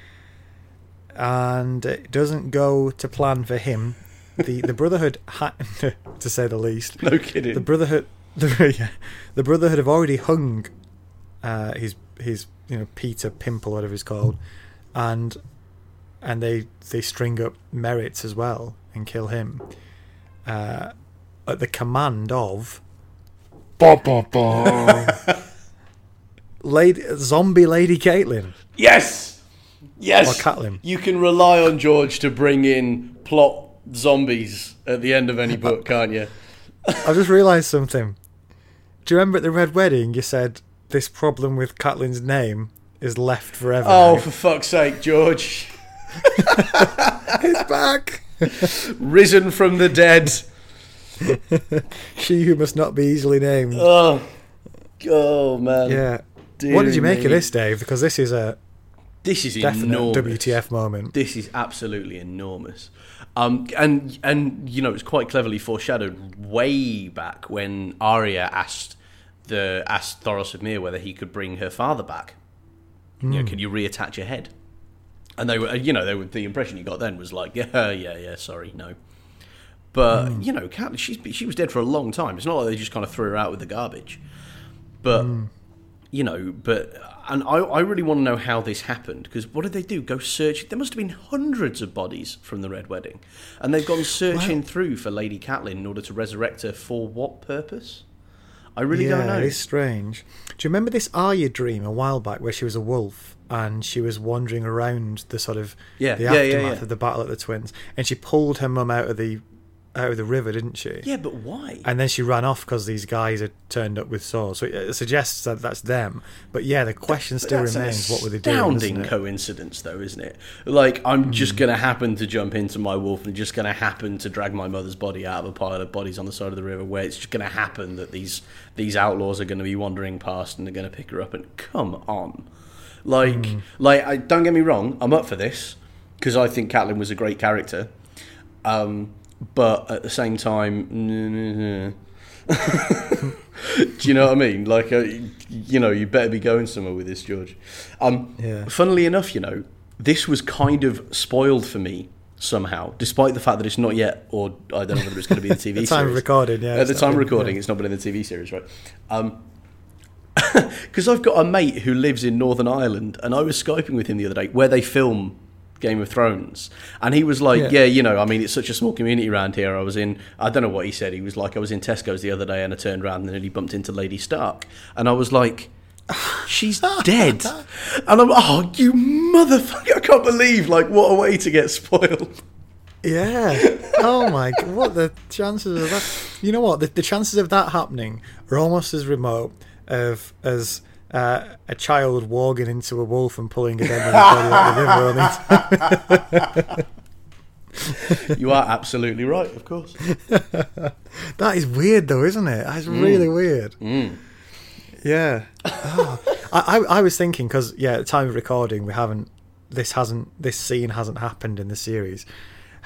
And it doesn't go to plan for him. The the Brotherhood, ha- to say the least, No kidding. the Brotherhood, the, yeah, the Brotherhood have already hung uh, his his you know Petyr Pimple, whatever he's called, and and they they string up Merrett as well and kill him uh, at the command of Lady Zombie Lady Catelyn yes! Yes! or Catelyn. You can rely on George to bring in plot zombies at the end of any book, can't you? I just realised something. Do you remember at the Red Wedding you said this problem with Catelyn's name is left forever? Oh, now? for fuck's sake, George. it's back. Risen from the dead. She who must not be easily named. Oh, oh man. yeah. Dear what did you make me. of this, Dave? Because this is a This is definite enormous. WTF moment. This is absolutely enormous. Um, and and you know it's quite cleverly foreshadowed way back when Arya asked the asked Thoros of Myr whether he could bring her father back. You know, can you reattach your head? And they were, you know, they were, the impression you got then was like, yeah, yeah, yeah, sorry, no. But hmm. you know, Catelyn, she's she was dead for a long time. It's not like they just kind of threw her out with the garbage. But hmm. you know, but and I, I really want to know how this happened because what did they do? Go search? There must have been hundreds of bodies from the Red Wedding, and they've gone searching through for Lady Catelyn in order to resurrect her for what purpose? I really yeah, don't know. it is strange. Do you remember this Arya dream a while back where she was a wolf and she was wandering around the sort of Yeah, the yeah, aftermath yeah. of the battle at the Twins, and she pulled her mum out of the out of the river, didn't she? Yeah, but why? And then she ran off because these guys had turned up with swords. So it suggests that that's them. But yeah, the question still remains: What were they doing? Astounding coincidence, though, isn't it? Like I'm just Hmm. going to happen to jump into my wolf and just going to happen to drag my mother's body out of a pile of bodies on the side of the river, where it's just going to happen that these these outlaws are going to be wandering past and they're going to pick her up. And come on, like Hmm. like I, don't get me wrong, I'm up for this because I think Catelyn was a great character. Um, but at the same time, do you know what I mean? Like, uh, you know, you better be going somewhere with this, George. Um, Yeah. Funnily enough, you know, this was kind of spoiled for me somehow, despite the fact that it's not yet, or I don't know whether it's going to be in the TV The time series. of recording, yeah. At the time of recording, yeah. it's not been in the TV series, right? Um, because I've got a mate who lives in Northern Ireland, and I was skyping with him the other day where they film Game of Thrones, and he was like, Yeah. "Yeah, you know, I mean, it's such a small community around here. I was in, I don't know what he said. He was like, I was in Tesco's the other day, and I turned around and nearly bumped into Lady Stark, and I was like." She's dead, and I'm oh you motherfucker! I can't believe like what a way to get spoiled. Yeah. Oh my god, what the chances of that? You know what? The, the chances of that happening are almost as remote of as uh, a child walking into a wolf and pulling a dead man's body out of the river. On You are absolutely right, of course. That is weird, though, isn't it? That's really weird. Yeah. Oh. I, I I was thinking because yeah, at the time of recording, we haven't. This hasn't. This scene hasn't happened in the series.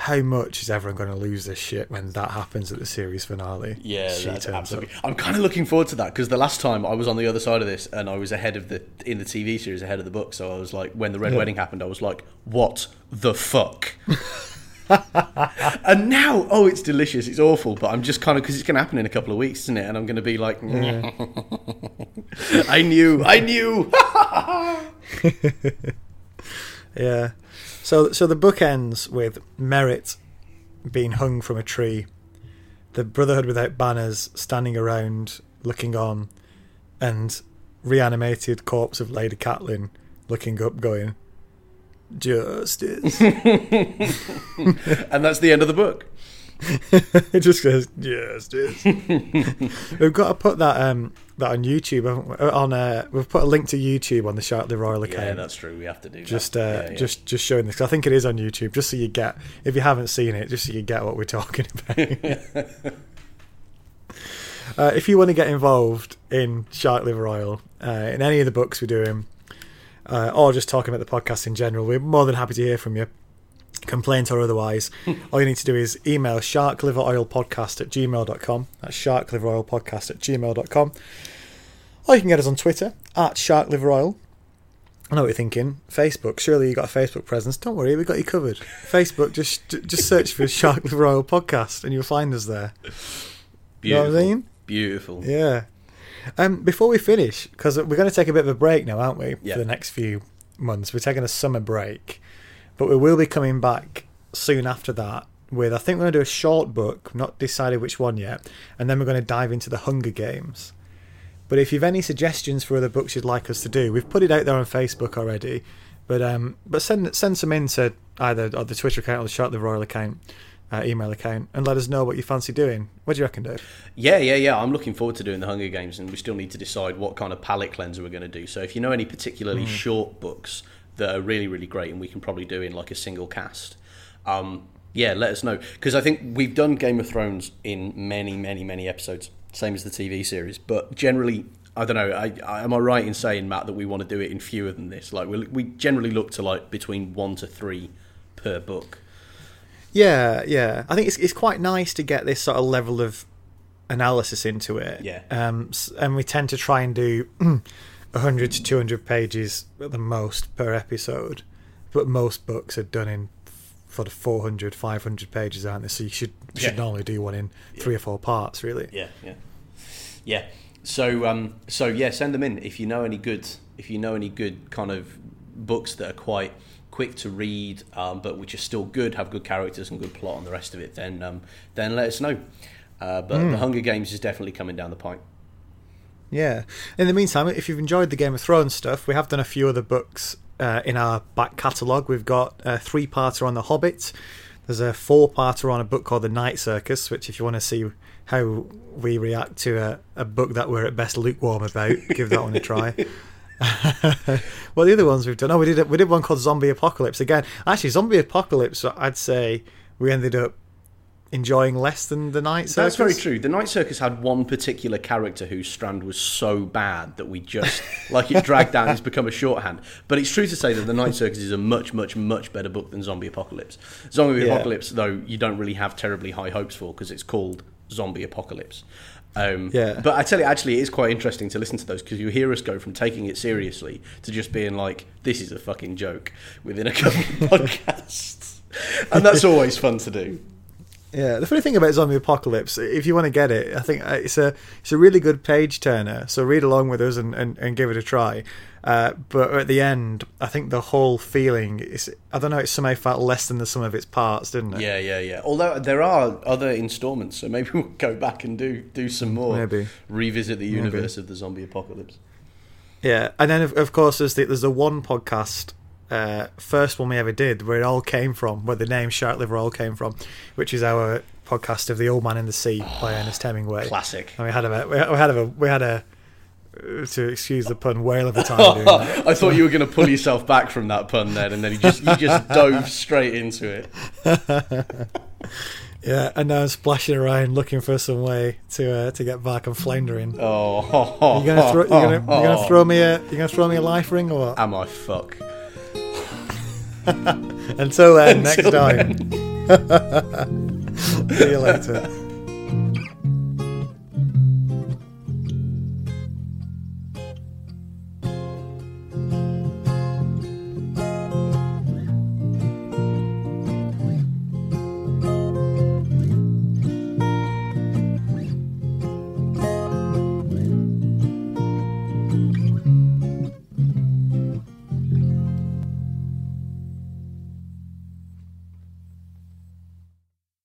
How much is everyone going to lose this shit when that happens at the series finale? Yeah, She that's turns absolutely. up. I'm kind of looking forward to that because the last time I was on the other side of this and I was ahead of the in the TV series ahead of the book, so I was like, when the Red Yeah. Wedding happened, I was like, what the fuck? and now, oh, it's delicious. It's awful, but I'm just kind of because it's going to happen in a couple of weeks, isn't it? And I'm going to be like, I knew, I knew. Yeah. So so the book ends with Merrett being hung from a tree, the Brotherhood without banners standing around looking on, and reanimated corpse of Lady Catelyn looking up, going, "Justice." and that's the end of the book. it just goes, "Justice." we've got to put that um that on YouTube. we? Uh, On uh, we've put a link to YouTube on the Shark Liver Oil account. Yeah, that's true. We have to do just that. uh, Yeah, yeah. just just showing this 'cause I think it is on YouTube just so you get if you haven't seen it just so you get what we're talking about uh, if you want to get involved in Shark Liver Oil uh, in any of the books we're doing uh, or just talking about the podcast in general we're more than happy to hear from you complaint or otherwise all you need to do is email sharkliveroilpodcast at gmail.com that's sharkliveroilpodcast at gmail.com or you can get us on Twitter at sharkliveroil I know what you're thinking. Facebook. Surely you got a Facebook presence. Don't worry, we got you covered. Facebook. Just just search for Shark Liver Oil podcast, and you'll find us there. You know beautiful. what I mean? Beautiful. Yeah. Um, before we finish, because we're going to take a bit of a break now, aren't we? Yeah. For the next few months, we're taking a summer break, but we will be coming back soon after that. With I think we're going to do a short book, not decided which one yet, and then we're going to dive into the Hunger Games. But if you've any suggestions for other books you'd like us to do, we've put it out there on Facebook already. But um, but send send some in to either the Twitter account or the Shark Liver Oil account, uh, email account and let us know what you fancy doing. What do you reckon, Dave? Yeah, yeah, yeah. I'm looking forward to doing the Hunger Games, and we still need to decide what kind of palette cleanser we're going to do. So if you know any particularly short books that are really, really great, and we can probably do in like a single cast, um, yeah, let us know. Because I think we've done Game of Thrones in many, many, many episodes, same as the TV series. But generally, I don't know. I, I, am I right in saying Matt that we want to do it in fewer than this? Like we we generally look to like between one to three per book. Yeah, yeah. I think it's it's quite nice to get this sort of level of analysis into it. Yeah. Um, and we tend to try and do 100 to 200 pages at the most per episode, but most books are done in sort of 400, 500 pages, aren't they? So you should you should Yeah. normally do one in three or four parts, really. Yeah, yeah, yeah. So, um, so yeah, send them in if you know any good. If you know any good kind of books that are quite quick to read, um, but which are still good, have good characters and good plot, and the rest of it, then um, then let us know. Uh, but the Hunger Games is definitely coming down the pipe. Yeah. In the meantime, if you've enjoyed the Game of Thrones stuff, we have done a few other books uh, in our back catalogue. We've got a three parter on The Hobbit. There's a four parter on a book called The Night Circus, which, if you want to see how we react to a, a book that we're at best lukewarm about, give that one a try. well, the other ones we've done. Oh, we did we did one called Zombie Apocalypse again. Actually, Zombie Apocalypse. I'd say we ended up enjoying less than the Night Circus. That's very true. The Night Circus had one particular character whose strand was so bad that we just like it dragged down. It's become a shorthand. But it's true to say that the Night Circus is a much, much, much better book than Zombie Apocalypse. Zombie Yeah. Apocalypse, though, you don't really have terribly high hopes for because it's called Zombie Apocalypse. Um, Yeah. But I tell you, actually, it is quite interesting to listen to those because you hear us go from taking it seriously to just being like, "This is a fucking joke" within a couple of podcasts, and that's always fun to do. Yeah, the funny thing about Zombie Apocalypse, if you want to get it, I think uh, it's a it's a really good page turner. So read along with us and, and, and give it a try. Uh, but at the end, I think the whole feeling is I don't know. It somehow felt less than the sum of its parts, didn't it? Yeah, yeah, yeah. Although there are other instalments, so maybe we'll go back and do do some more. Maybe. revisit the universe of the zombie apocalypse. Yeah, and then of, of course there's the, there's the one podcast, uh, first one we ever did, where it all came from, where the name Shark Liver Oil came from, which is our podcast of the Old Man in the Sea by Ernest Hemingway. Classic. And we had a we had a we had a uh, to excuse the pun whale of a time. I thought you were going to pull yourself back from that pun then, and then you just you just dove straight into it. Yeah, and now I'm splashing around looking for some way to uh, to get back and floundering. Oh, you're gonna throw you gonna, you gonna throw me a you're gonna throw me a life ring or what? Am I fuck? Uh, Until then, Until next time. See you later.